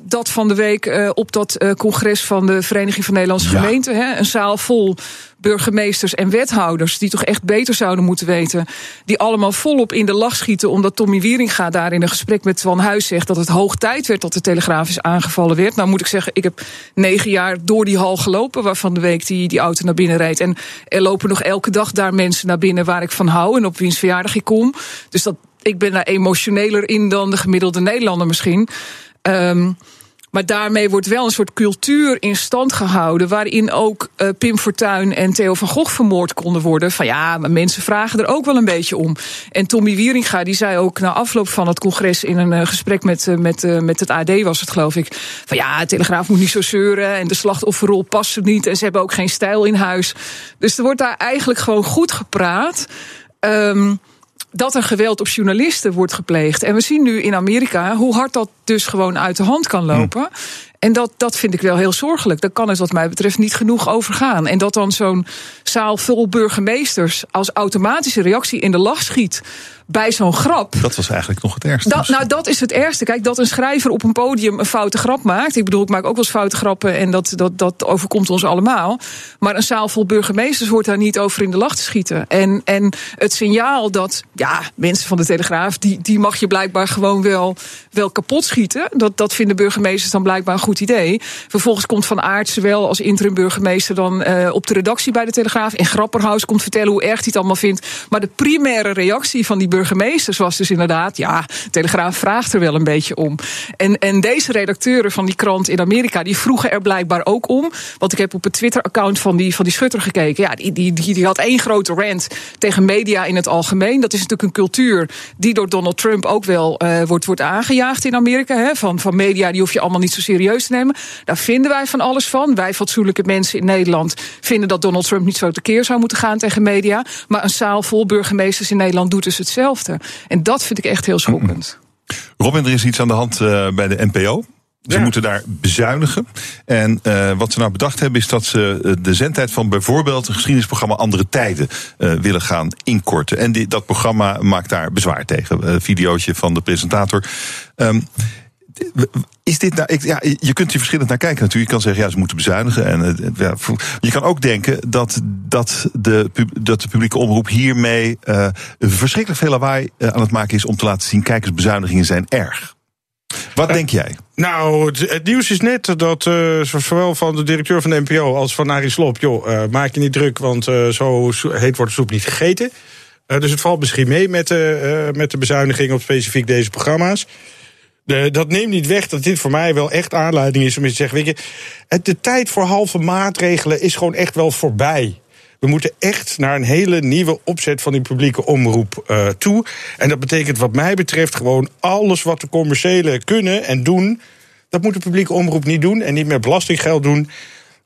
dat van de week uh, op dat uh, congres van de Vereniging van Nederlandse ja. Gemeenten, hè, een zaal vol burgemeesters en wethouders, die toch echt beter zouden moeten weten, die allemaal volop in de lach schieten, omdat Tommy Wieringa daar in een gesprek met Van Huis zegt dat het hoog tijd werd dat de Telegraaf is aangevallen werd. Nou moet ik zeggen, ik heb negen jaar door die hal gelopen, waarvan de week die, die auto naar binnen rijdt. En er lopen nog elke dag daar mensen naar binnen waar ik van hou en op wiens verjaardag ik kom. Dus dat, ik ben daar emotioneler in dan de gemiddelde Nederlander misschien. Um, maar daarmee wordt wel een soort cultuur in stand gehouden. waarin ook uh, Pim Fortuyn en Theo van Gogh vermoord konden worden. Van ja, maar mensen vragen er ook wel een beetje om. En Tommy Wieringa die zei ook na afloop van het congres. in een uh, gesprek met, uh, met, met het AD was het, geloof ik. van ja, Telegraaf moet niet zo zeuren. en de slachtofferrol past er niet. en ze hebben ook geen stijl in huis. Dus er wordt daar eigenlijk gewoon goed gepraat. Um, dat er geweld op journalisten wordt gepleegd. En we zien nu in Amerika hoe hard dat dus gewoon uit de hand kan lopen. Hm. En dat, dat vind ik wel heel zorgelijk. Daar kan het wat mij betreft niet genoeg over gaan. En dat dan zo'n zaal vol burgemeesters als automatische reactie in de lach schiet bij zo'n grap.
Dat was eigenlijk nog het ergste.
Dat, nou, dat is het ergste. Kijk, dat een schrijver op een podium een foute grap maakt. Ik bedoel, ik maak ook wel eens foute grappen en dat, dat, dat overkomt ons allemaal. Maar een zaal vol burgemeesters hoort daar niet over in de lach te schieten. En, en het signaal dat, ja, mensen van de Telegraaf, die, die mag je blijkbaar gewoon wel, wel kapot schieten. Dat, dat vinden burgemeesters dan blijkbaar een goed idee. Vervolgens komt Van Aartsen wel als interim burgemeester dan uh, op de redactie bij de Telegraaf. En Grapperhaus komt vertellen hoe erg hij het allemaal vindt. Maar de primaire reactie van die burgemeesters was dus inderdaad, ja, Telegraaf vraagt er wel een beetje om. En, en deze redacteuren van die krant in Amerika, die vroegen er blijkbaar ook om. Want ik heb op het Twitter-account van die, van die schutter gekeken. Ja, die, die, die, die had één grote rant tegen media in het algemeen. Dat is natuurlijk een cultuur die door Donald Trump ook wel uh, wordt, wordt aangejaagd in Amerika. Hè, van, van media, die hoef je allemaal niet zo serieus te nemen. Daar vinden wij van alles van. Wij fatsoenlijke mensen in Nederland vinden dat Donald Trump niet zo tekeer zou moeten gaan tegen media. Maar een zaal vol burgemeesters in Nederland doet dus hetzelfde. En dat vind ik echt heel schokkend.
Robin, er is iets aan de hand uh, bij de NPO. Ze ja. moeten daar bezuinigen. En uh, wat ze nou bedacht hebben is dat ze de zendtijd van bijvoorbeeld een geschiedenisprogramma Andere Tijden uh, willen gaan inkorten. En die, dat programma maakt daar bezwaar tegen. Een videootje van de presentator. Um, is dit nou, ik, ja, je kunt hier verschillend naar kijken natuurlijk. Je kan zeggen, ja, ze moeten bezuinigen. En, ja, je kan ook denken dat, dat, de, dat de publieke omroep hiermee uh, verschrikkelijk veel lawaai aan het maken is om te laten zien: kijk eens, bezuinigingen zijn erg. Wat denk jij?
Nou, het, nieuws is net dat uh, zowel van de directeur van de NPO als van Arie Slob, joh, uh, maak je niet druk, want uh, zo heet wordt de soep niet gegeten. dus het valt misschien mee met, de met de bezuiniging op specifiek deze programma's. De, dat neemt niet weg dat dit voor mij wel echt aanleiding is om te zeggen: weet je, het, de tijd voor halve maatregelen is gewoon echt wel voorbij. We moeten echt naar een hele nieuwe opzet van die publieke omroep uh, toe. En dat betekent, wat mij betreft, gewoon alles wat de commerciële kunnen en doen. Dat moet de publieke omroep niet doen en niet met belastinggeld doen.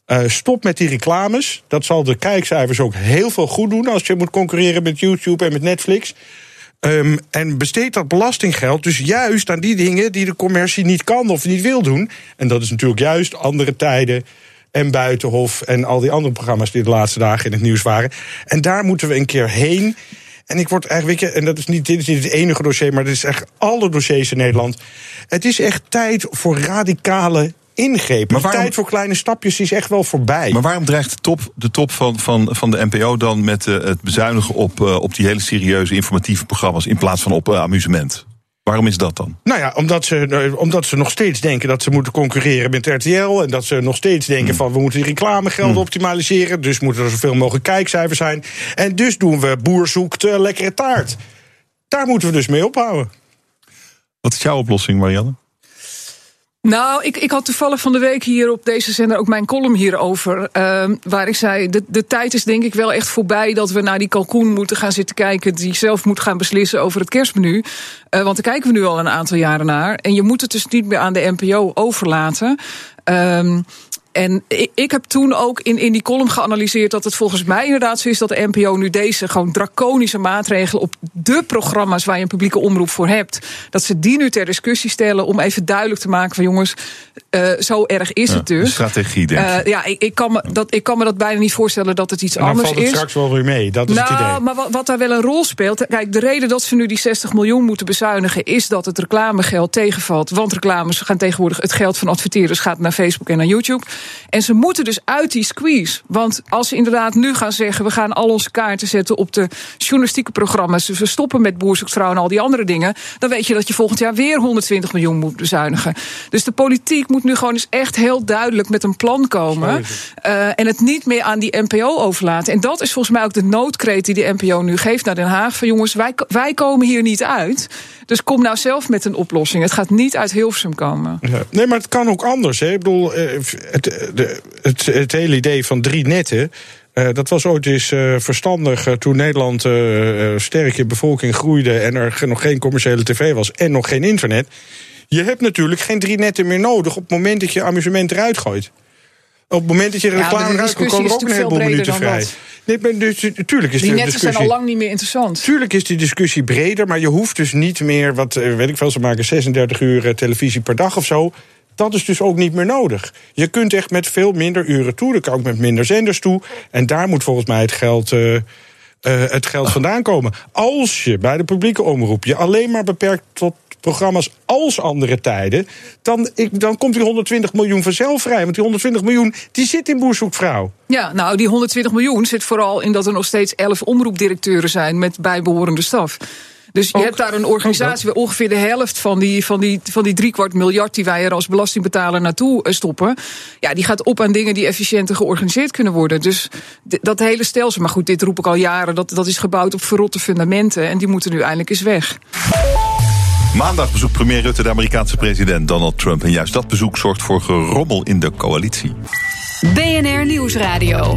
Uh, stop met die reclames. Dat zal de kijkcijfers ook heel veel goed doen als je moet concurreren met YouTube en met Netflix. Um, en besteed dat belastinggeld dus juist aan die dingen die de commercie niet kan of niet wil doen. En dat is natuurlijk juist andere tijden en Buitenhof en al die andere programma's die de laatste dagen in het nieuws waren. En daar moeten we een keer heen. En ik word eigenlijk, en dat is niet, dit is niet het enige dossier, maar dit is echt alle dossiers in Nederland. Het is echt tijd voor radicale ingrepen. Maar waarom, de tijd voor kleine stapjes is echt wel voorbij.
Maar waarom dreigt de top, de top van, van, van de NPO dan met uh, het bezuinigen op, uh, op die hele serieuze informatieve programma's in plaats van op uh, amusement? Waarom is dat dan?
Nou ja, omdat ze, omdat ze nog steeds denken dat ze moeten concurreren met RTL. En dat ze nog steeds denken hmm. van we moeten die reclamegelden hmm. optimaliseren. Dus moeten er zoveel mogelijk kijkcijfers zijn. En dus doen we boer zoekt uh, lekkere taart. Daar moeten we dus mee ophouden.
Wat is jouw oplossing, Marianne?
Nou, ik, ik had toevallig van de week hier op deze zender ook mijn column hierover. Uh, waar ik zei, de, de tijd is denk ik wel echt voorbij dat we naar die kalkoen moeten gaan zitten kijken. Die zelf moet gaan beslissen over het kerstmenu. Uh, want daar kijken we nu al een aantal jaren naar. En je moet het dus niet meer aan de NPO overlaten. Um, en ik, ik heb toen ook in, in die column geanalyseerd dat het volgens mij inderdaad zo is dat de NPO nu deze gewoon draconische maatregelen op de programma's waar je een publieke omroep voor hebt, dat ze die nu ter discussie stellen om even duidelijk te maken van jongens, uh, zo erg is
Ja,
het dus.
een strategie, denk ik.
Uh, ja, ik, ik, kan me, dat, ik kan me dat bijna niet voorstellen dat het iets
En dan
anders
valt het
is.
straks wel weer mee. Dat is
nou,
het idee.
maar wat, wat daar wel een rol speelt. Kijk, de reden dat ze nu die 60 miljoen moeten bezuinigen. is dat het reclamegeld tegenvalt. Want reclames gaan tegenwoordig. het geld van adverteerders gaat naar Facebook en naar YouTube. En ze moeten dus uit die squeeze. Want als ze inderdaad nu gaan zeggen. we gaan al onze kaarten zetten op de journalistieke programma's. dus we stoppen met Boer zoekt vrouw en al die andere dingen. dan weet je dat je volgend jaar weer 120 miljoen moet bezuinigen. Dus de politiek moet nu gewoon eens echt heel duidelijk met een plan komen. Uh, en het niet meer aan die NPO overlaten. En dat is volgens mij ook de noodkreet die de NPO nu geeft naar Den Haag. Van jongens, wij, wij komen hier niet uit. Dus kom nou zelf met een oplossing. Het gaat niet uit Hilversum komen.
Nee, maar het kan ook anders. Hè. Ik bedoel, eh, het, de, het, het hele idee van drie netten. Uh, dat was ooit eens uh, verstandig uh, toen Nederland sterk in bevolking groeide en er nog geen commerciële tv was en nog geen internet. Je hebt natuurlijk geen drie netten meer nodig op het moment dat je amusement eruit gooit. Op het moment dat je reclame
ja,
eruit komt, komen er ook een heleboel minuten vrij. Nee, maar dus, natuurlijk is
die
de
netten
discussie...
zijn al lang niet meer interessant.
Tuurlijk is die discussie breder, maar je hoeft dus niet meer... wat weet ik veel, ze maken 36 uur televisie per dag of zo... Dat is dus ook niet meer nodig. Je kunt echt met veel minder uren toe. Dat kan ook met minder zenders toe. En daar moet volgens mij het geld, uh, uh, het geld vandaan komen. Als je bij de publieke omroep je alleen maar beperkt tot programma's als andere tijden, dan, ik, dan komt die 120 miljoen vanzelf vrij. Want die 120 miljoen die zit in Boerzoekvrouw.
Ja, nou, die 120 miljoen zit vooral in dat er nog steeds 11 omroepdirecteuren zijn met bijbehorende staf. Dus je
Ook-
hebt daar een organisatie waar ongeveer de helft van die, van, die, van die driekwart miljard die wij er als belastingbetaler naartoe eh, stoppen. Ja, die gaat op aan dingen die efficiënter georganiseerd kunnen worden. Dus dat hele stelsel, maar goed, dit roep ik al jaren, dat, dat is gebouwd op verrotte fundamenten en die moeten nu eindelijk eens weg.
Maandag bezoekt premier Rutte de Amerikaanse president Donald Trump. En juist dat bezoek zorgt voor gerommel in de coalitie.
BNR Nieuwsradio.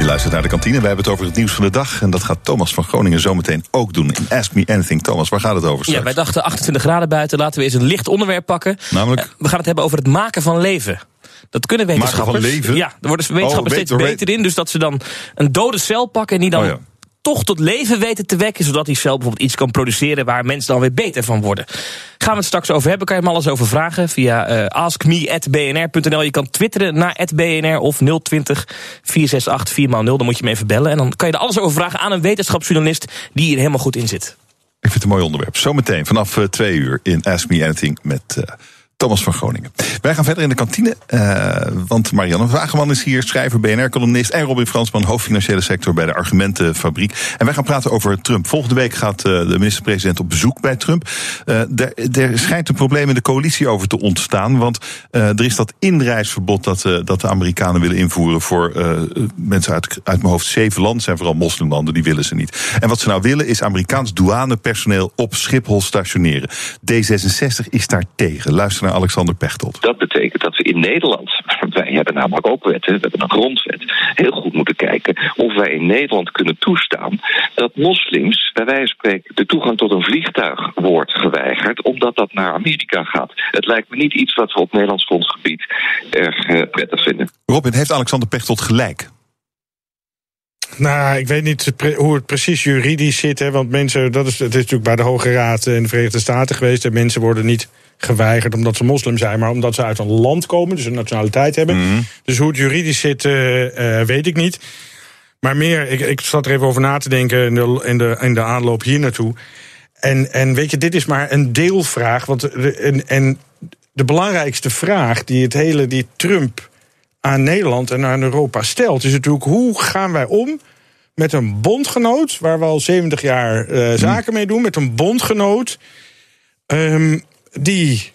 Je luistert naar de kantine. We hebben het over het nieuws van de dag. En dat gaat Thomas van Groningen zometeen ook doen. In Ask Me Anything. Thomas, waar gaat het over
Ja, wij dachten 28 graden buiten. Laten we eens een licht onderwerp pakken.
Namelijk?
Eh, we gaan het hebben over het maken van leven. Dat kunnen
Maken
wetenschappers.
van leven?
Ja, daar worden wetenschappers
Oh,
steeds
weet-
beter in. Dus dat ze dan een dode cel pakken en die dan
Oh ja.
Toch tot leven weten te wekken. Zodat die cel bijvoorbeeld iets kan produceren waar mensen dan weer beter van worden. Gaan we het straks over hebben. Kan je hem alles over vragen via eh askme.bnr.nl. Je kan twitteren naar @bnr of 020 468 4x0. Dan moet je me even bellen. En dan kan je er alles over vragen aan een wetenschapsjournalist die hier helemaal goed in zit.
Ik vind het een mooi onderwerp. Zometeen vanaf eh, twee uur in Ask Me Anything met eh, Thomas van Groningen. Wij gaan verder in de kantine, eh, want Marianne Wageman is hier, schrijver, BNR-columnist... en Robin Fransman, hoofdfinanciële sector bij de Argumentenfabriek. En wij gaan praten over Trump. Volgende week gaat eh, de minister-president op bezoek bij Trump. Eh, er, schijnt een probleem in de coalitie over te ontstaan... want er is dat inreisverbod dat, dat de Amerikanen willen invoeren... voor mensen uit, uit mijn hoofd zeven landen, zijn vooral moslimlanden, die willen ze niet. En wat ze nou willen is Amerikaans douanepersoneel op Schiphol stationeren. D66 is daar tegen. Luister naar Alexander Pechtold.
Dat betekent dat we in Nederland, wij hebben namelijk ook wetten, we hebben een grondwet, heel goed moeten kijken of wij in Nederland kunnen toestaan dat moslims, bij wijze van spreken, de toegang tot een vliegtuig wordt geweigerd, omdat dat naar Amerika gaat. Het lijkt me niet iets wat we op Nederlands grondgebied erg eh, prettig vinden.
Robin, heeft Alexander Pechtold gelijk?
Nou, ik weet niet hoe het precies juridisch zit. Hè, want mensen, dat is, het is natuurlijk bij de Hoge Raad in de Verenigde Staten geweest. En mensen worden niet geweigerd omdat ze moslim zijn, maar omdat ze uit een land komen, dus een nationaliteit hebben. Dus hoe het juridisch zit, eh, eh, weet ik niet. Maar meer, ik, ik zat er even over na te denken in de, in de, in de aanloop hier naartoe. En, en weet je, dit is maar een deelvraag. Want de, en, en de belangrijkste vraag die het hele, die Trump aan Nederland en aan Europa stelt, is natuurlijk hoe gaan wij om met een bondgenoot, waar we al 70 jaar eh, zaken mee doen, met een bondgenoot ehm, die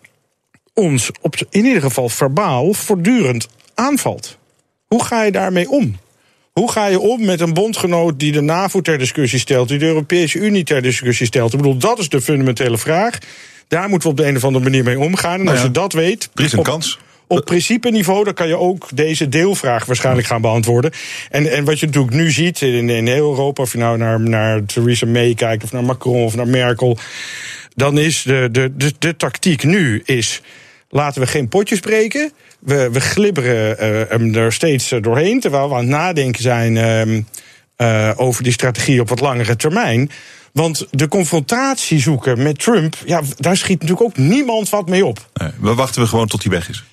ons op, in ieder geval verbaal voortdurend aanvalt. Hoe ga je daarmee om? Hoe ga je om met een bondgenoot die de NAVO ter discussie stelt, die de Europese Unie ter discussie stelt? Ik bedoel, dat is de fundamentele vraag. Daar moeten we op de een of andere manier mee omgaan. En
Nou
als
ja,
je dat weet.
er is een
op-
kans.
Op principe-niveau dan kan je ook deze deelvraag waarschijnlijk gaan beantwoorden. En, en wat je natuurlijk nu ziet in, in heel Europa, of je nou naar, naar Theresa May kijkt, of naar Macron of naar Merkel, dan is de, de, de, tactiek nu is. Laten we geen potjes breken. We, we glibberen hem er steeds eh, doorheen. Terwijl we aan het nadenken zijn ehm, eh, over die strategie op wat langere termijn. Want de confrontatie zoeken met Trump, ja, daar schiet natuurlijk ook niemand wat mee op.
We wachten we gewoon tot hij weg is.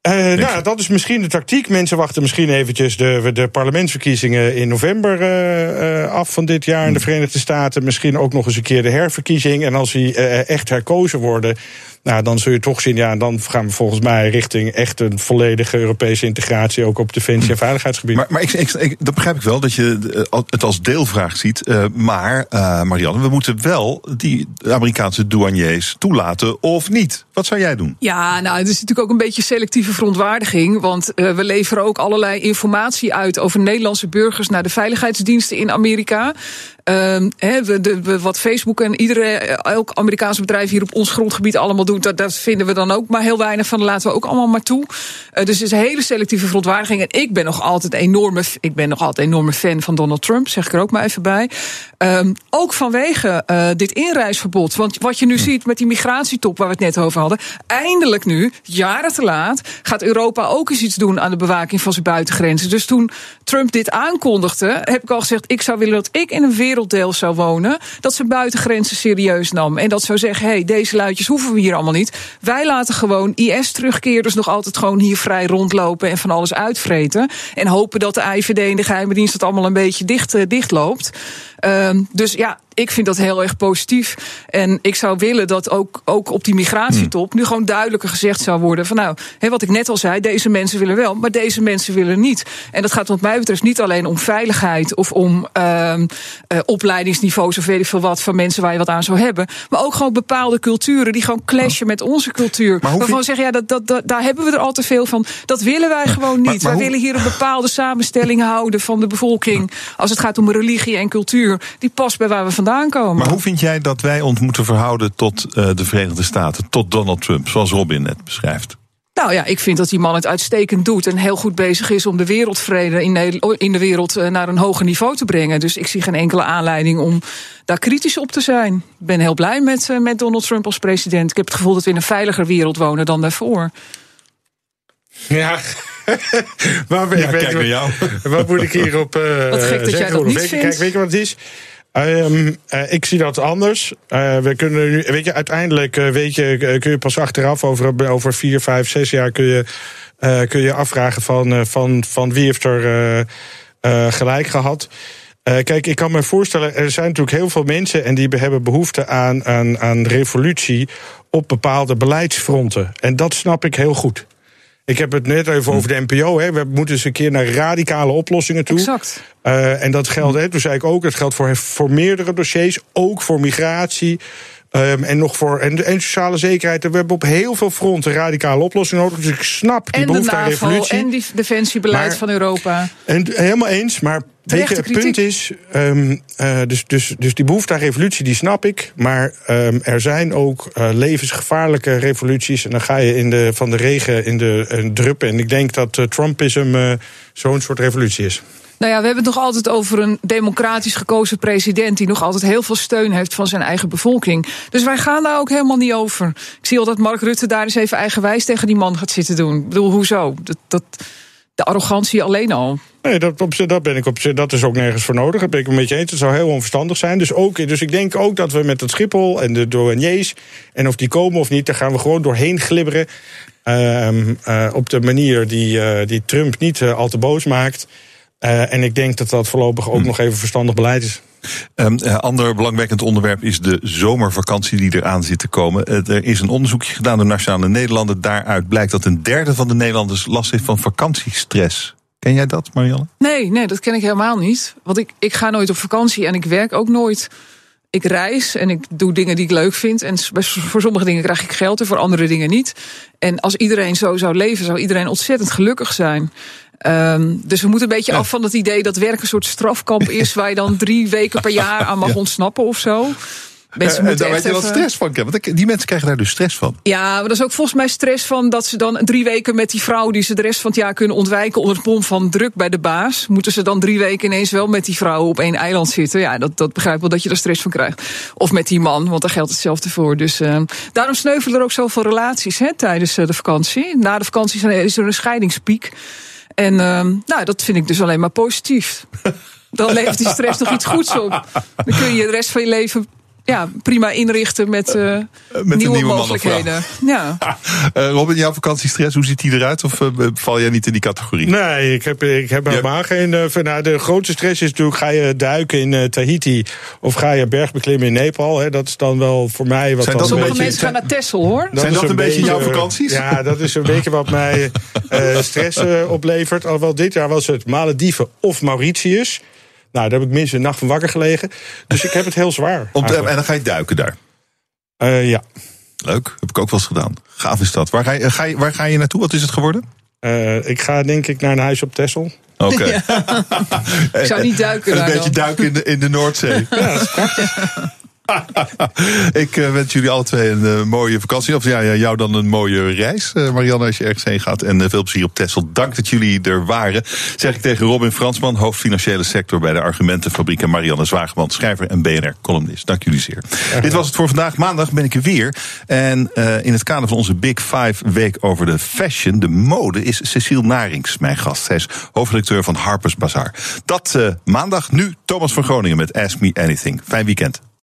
Eh, nou, dat is misschien de tactiek. Mensen wachten misschien eventjes de, de parlementsverkiezingen in november eh, eh, af van dit jaar in de Verenigde Staten. Misschien ook nog eens een keer de herverkiezing. En als die echt herkozen worden, nou, dan zul je toch zien, ja, dan gaan we volgens mij richting echt een volledige Europese integratie, ook op defensie- en veiligheidsgebied.
Maar, maar ik, ik, ik- dat begrijp ik wel, dat je eh, het als deelvraag ziet. eh, maar, eh, Marianne, we moeten wel die Amerikaanse douaniers toelaten of niet. Wat zou jij doen?
Ja, nou, het is natuurlijk ook een beetje selectieve verontwaardiging. Want eh, we leveren ook allerlei informatie uit over Nederlandse burgers naar de veiligheidsdiensten in Amerika. Ehm, de, we- wat Facebook en iedere, eh, elk Amerikaanse bedrijf hier op ons grondgebied allemaal doet, dat, dat vinden we dan ook maar heel weinig van. Dat laten we ook allemaal maar toe. Eh, dus het is een hele selectieve verontwaardiging. En ik ben nog altijd enorme, ik ben nog altijd enorme fan van Donald Trump, zeg ik er ook maar even bij. Ehm, ook vanwege eh, dit inreisverbod. Want wat je nu ziet met die migratietop waar we het net over hadden. Eindelijk nu, jaren te laat, gaat Europa ook eens iets doen aan de bewaking van zijn buitengrenzen. Dus toen Trump dit aankondigde, heb ik al gezegd: ik zou willen dat ik in een werelddeel zou wonen. Dat zijn buitengrenzen serieus nam. En dat zou zeggen: hé, hey, deze luidjes hoeven we hier allemaal niet. Wij laten gewoon IS-terugkeerders nog altijd gewoon hier vrij rondlopen en van alles uitvreten. En hopen dat de IVD en de geheime dienst het allemaal een beetje dicht, eh, dicht Ehm, dus ja, ik vind dat heel erg positief. En ik zou willen dat ook, ook op die migratietop nu gewoon duidelijker gezegd zou worden: van nou, wat ik net al zei, deze mensen willen wel, maar deze mensen willen niet. En dat gaat wat mij betreft niet alleen om veiligheid of om ehm eh, opleidingsniveaus of weet ik veel wat van mensen waar je wat aan zou hebben. Maar ook gewoon bepaalde culturen die gewoon clashen met onze cultuur. Waarvan we zeggen, ja, dat, dat, dat, daar hebben we er al te veel van. Dat willen wij gewoon niet.
maar
wij
hoe-
willen hier een bepaalde samenstelling houden van de bevolking. Als het gaat om religie en cultuur. Die past bij waar we vandaan komen.
Maar hoe vind jij dat wij ons moeten verhouden tot eh, de Verenigde Staten, tot Donald Trump, zoals Robin net beschrijft?
Nou ja, ik vind dat die man het uitstekend doet en heel goed bezig is om de wereldvrede in de, wereld eh, naar een hoger niveau te brengen. Dus ik zie geen enkele aanleiding om daar kritisch op te zijn. Ik ben heel blij met, eh, met Donald Trump als president. Ik heb het gevoel dat we in een veiliger wereld wonen dan daarvoor.
Ja. maar
Ja, kijk naar jou.
Wat moet ik hierop eh
Wat gek dat jij dat niet
Weet
vindt.
Kijk, weet je wat het is? Ehm, eh, ik zie dat anders. Eh, we kunnen nu, weet je, uiteindelijk eh, weet je, eh, kun je pas achteraf over, over vier, vijf, zes jaar kun je, eh, kun je afvragen van, eh, van, van wie heeft er eh, eh, gelijk gehad. Eh, kijk, ik kan me voorstellen, er zijn natuurlijk heel veel mensen en die hebben behoefte aan, aan, aan revolutie op bepaalde beleidsfronten. En dat snap ik heel goed. Ik heb het net even over de NPO. Hè. We moeten eens een keer naar radicale oplossingen toe.
Exact.
Eh, en dat geldt, hè, dus eigenlijk ook, het geldt voor, voor meerdere dossiers, ook voor migratie. Ehm, en nog voor en, en sociale zekerheid. We hebben op heel veel fronten radicale oplossingen nodig. Dus ik snap die
En de
behoefte aan
NAVO
revolutie.
en die defensiebeleid
Maar-
van Europa.
En helemaal eens, maar weet je, het punt is, ehm, eh, dus, dus, dus die behoefte aan revolutie, die snap ik. Maar ehm, er zijn ook eh, levensgevaarlijke revoluties. En dan ga je in de, van de regen in de eh, druppen. En ik denk dat eh, Trumpism eh, zo'n soort revolutie is.
Nou ja, we hebben het nog altijd over een democratisch gekozen president. die nog altijd heel veel steun heeft van zijn eigen bevolking. Dus wij gaan daar ook helemaal niet over. Ik zie al dat Mark Rutte daar eens even eigenwijs tegen die man gaat zitten doen. Ik bedoel, hoezo? Dat, dat, de arrogantie alleen al.
Nee, dat, op, dat, ben ik op, dat is ook nergens voor nodig. Dat ben ik een beetje eens. Het zou heel onverstandig zijn. Dus, ook, dus ik denk ook dat we met het Schiphol en de douaniers... en of die komen of niet, daar gaan we gewoon doorheen glibberen. Ehm, eh, op de manier die, eh, die Trump niet eh, al te boos maakt. Eh, en ik denk dat dat voorlopig ook nog even verstandig beleid is.
Een ander belangwekkend onderwerp is de zomervakantie die eraan zit te komen. Eh, Er is een onderzoekje gedaan door Nationale Nederlanden. Daaruit blijkt dat een derde van de Nederlanders last heeft van vakantiestress. Ken jij dat, Marianne?
Nee, nee, dat ken ik helemaal niet. Want ik, ik ga nooit op vakantie en ik werk ook nooit. Ik reis en ik doe dingen die ik leuk vind. En voor sommige dingen krijg ik geld en voor andere dingen niet. En als iedereen zo zou leven, zou iedereen ontzettend gelukkig zijn. Ehm, dus we moeten een beetje af van het idee dat werk een soort strafkamp is... waar je dan drie weken per jaar aan mag
Ja.
ontsnappen of zo. Mensen
en
moeten
daar weet je
even-
stress van. Want die mensen krijgen daar dus stress van.
Ja, maar dat is ook volgens mij stress van dat ze dan drie weken met die vrouw die ze de rest van het jaar kunnen ontwijken onder het bom van druk bij de baas. Moeten ze dan drie weken ineens wel met die vrouw op één eiland zitten? Ja, dat, dat begrijp ik wel dat je daar stress van krijgt. Of met die man, want daar geldt hetzelfde voor. Dus eh, daarom sneuvelen er ook zoveel relaties hè, tijdens eh, de vakantie. Na de vakantie is er een scheidingspiek. En eh, nou, dat vind ik dus alleen maar positief. Dan levert die stress nog iets goeds op. Dan kun je de rest van je leven ja, prima inrichten met, eh,
een
nieuwe,
nieuwe man of
mogelijkheden. Ja.
Eh, Robin, jouw vakantiestress, hoe ziet die eruit? Of eh, val jij niet in die categorie?
Nee, ik heb, ik heb helemaal geen. eh, nou, de grootste stress is natuurlijk: ga je duiken in eh, Tahiti of ga je bergbeklimmen in Nepal? Hè? Dat is dan wel voor mij wat.
Zijn dat
een beetje-
mensen gaan naar Texel hoor.
Zijn
is
dat een beetje jouw
eh,
vakanties?
Ja, dat is een beetje wat mij eh, stress eh, oplevert. Alhoewel dit jaar was het Malediven of Mauritius. Nou, daar heb ik minstens een nacht van wakker gelegen. Dus ik heb het heel zwaar.
Om te-
eigenlijk.
en dan ga je duiken daar.
Eh, ja.
Leuk, heb ik ook wel eens gedaan. Gaaf is dat. Waar ga je, ga je, waar ga je naartoe? Wat is het geworden?
Eh, ik ga denk ik naar een huis op Texel.
Oké.
Ik zou niet duiken
Een
daar
beetje
dan.
duiken in de, in de Noordzee. ik eh, wens jullie alle twee een eh, mooie vakantie. Of ja, ja, jou dan een mooie reis, eh, Marianne, als je ergens heen gaat. En veel plezier op Texel. Dank dat jullie er waren. Zeg ik tegen Robin Fransman, hoofd financiële sector bij de Argumentenfabriek. En Marianne Zwageman, schrijver en BNR-columnist. Dank jullie zeer. Dit was het voor vandaag. Maandag ben ik er weer. En in het kader van onze Big Five week over de fashion, de mode, is Cecile Narings mijn gast. Zij is hoofdredacteur van Harper's Bazaar. Dat maandag. Nu Thomas van Groningen met Ask Me Anything. Fijn weekend.